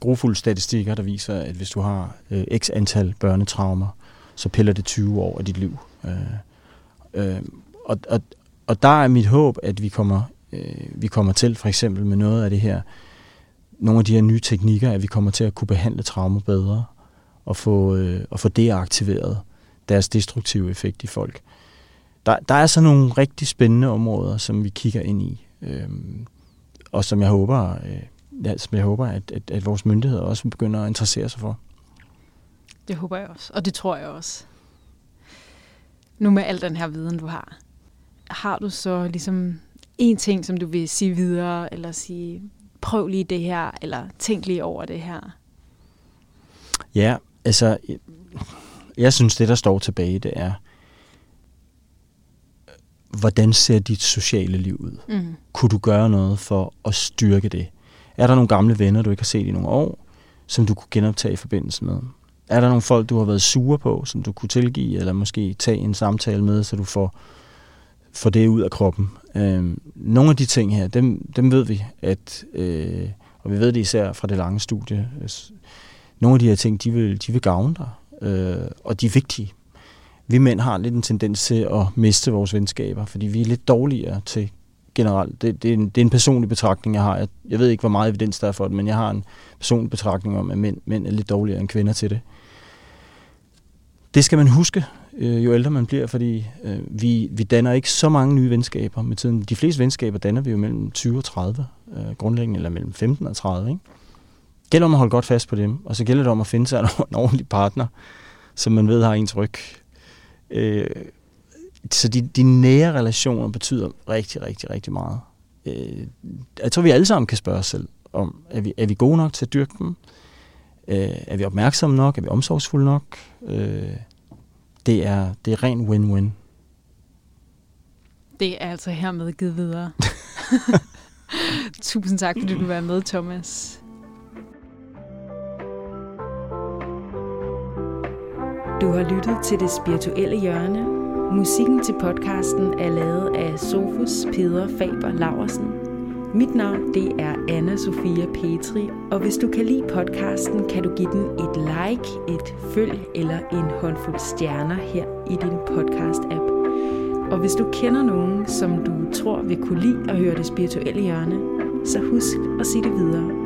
grofulde statistikker, der viser, at hvis du har øh, x antal børnetraumer, så piller det 20 år af dit liv. Øh, øh, og, og, og der er mit håb, at vi kommer, øh, vi kommer til for eksempel med noget af det her nogle af de her nye teknikker, at vi kommer til at kunne behandle traumer bedre og få, øh, og få deaktiveret deres destruktive effekt i folk. Der, der er så nogle rigtig spændende områder, som vi kigger ind i, øh, og som jeg håber, øh, ja, som jeg håber at, at, at vores myndigheder også begynder at interessere sig for. Det håber jeg også, og det tror jeg også. Nu med al den her viden, du har, har du så ligesom en ting, som du vil sige videre, eller sige, prøv lige det her, eller tænk lige over det her? Ja, altså, jeg synes, det der står tilbage, det er, hvordan ser dit sociale liv ud? Mm. Kunne du gøre noget for at styrke det? Er der nogle gamle venner, du ikke har set i nogle år, som du kunne genoptage i forbindelse med? Er der nogle folk, du har været sure på, som du kunne tilgive, eller måske tage en samtale med, så du får, får det ud af kroppen? Øh, nogle af de ting her, dem, dem ved vi, at, øh, og vi ved det især fra det lange studie, øh, nogle af de her ting, de vil, de vil gavne dig, øh, og de er vigtige. Vi mænd har lidt en tendens til at miste vores venskaber, fordi vi er lidt dårligere til generelt. Det, det, er, en, det er en personlig betragtning, jeg har. Jeg, jeg ved ikke, hvor meget evidens der er for det, men jeg har en personlig betragtning om, at mænd, mænd er lidt dårligere end kvinder til det. Det skal man huske, øh, jo ældre man bliver, fordi øh, vi, vi danner ikke så mange nye venskaber med tiden. De fleste venskaber danner vi jo mellem 20 og 30, øh, grundlæggende, eller mellem 15 og 30. Ikke? Det gælder om at holde godt fast på dem, og så gælder det om at finde sig en, en ordentlig partner, som man ved har ens ryg. Øh, så de, de nære relationer betyder rigtig, rigtig, rigtig meget. Øh, jeg tror, vi alle sammen kan spørge os selv om, er vi, er vi gode nok til at dyrke dem? Øh, er vi opmærksomme nok? Er vi omsorgsfulde nok? Øh, det, er, det er ren win-win. Det er altså hermed givet videre. Tusind tak, fordi du var med, Thomas. Du har lyttet til Det Spirituelle Hjørne. Musikken til podcasten er lavet af Sofus Peder Faber Laversen. Mit navn det er anna Sofia Petri, og hvis du kan lide podcasten, kan du give den et like, et følg eller en håndfuld stjerner her i din podcast-app. Og hvis du kender nogen, som du tror vil kunne lide at høre det spirituelle hjørne, så husk at sige det videre.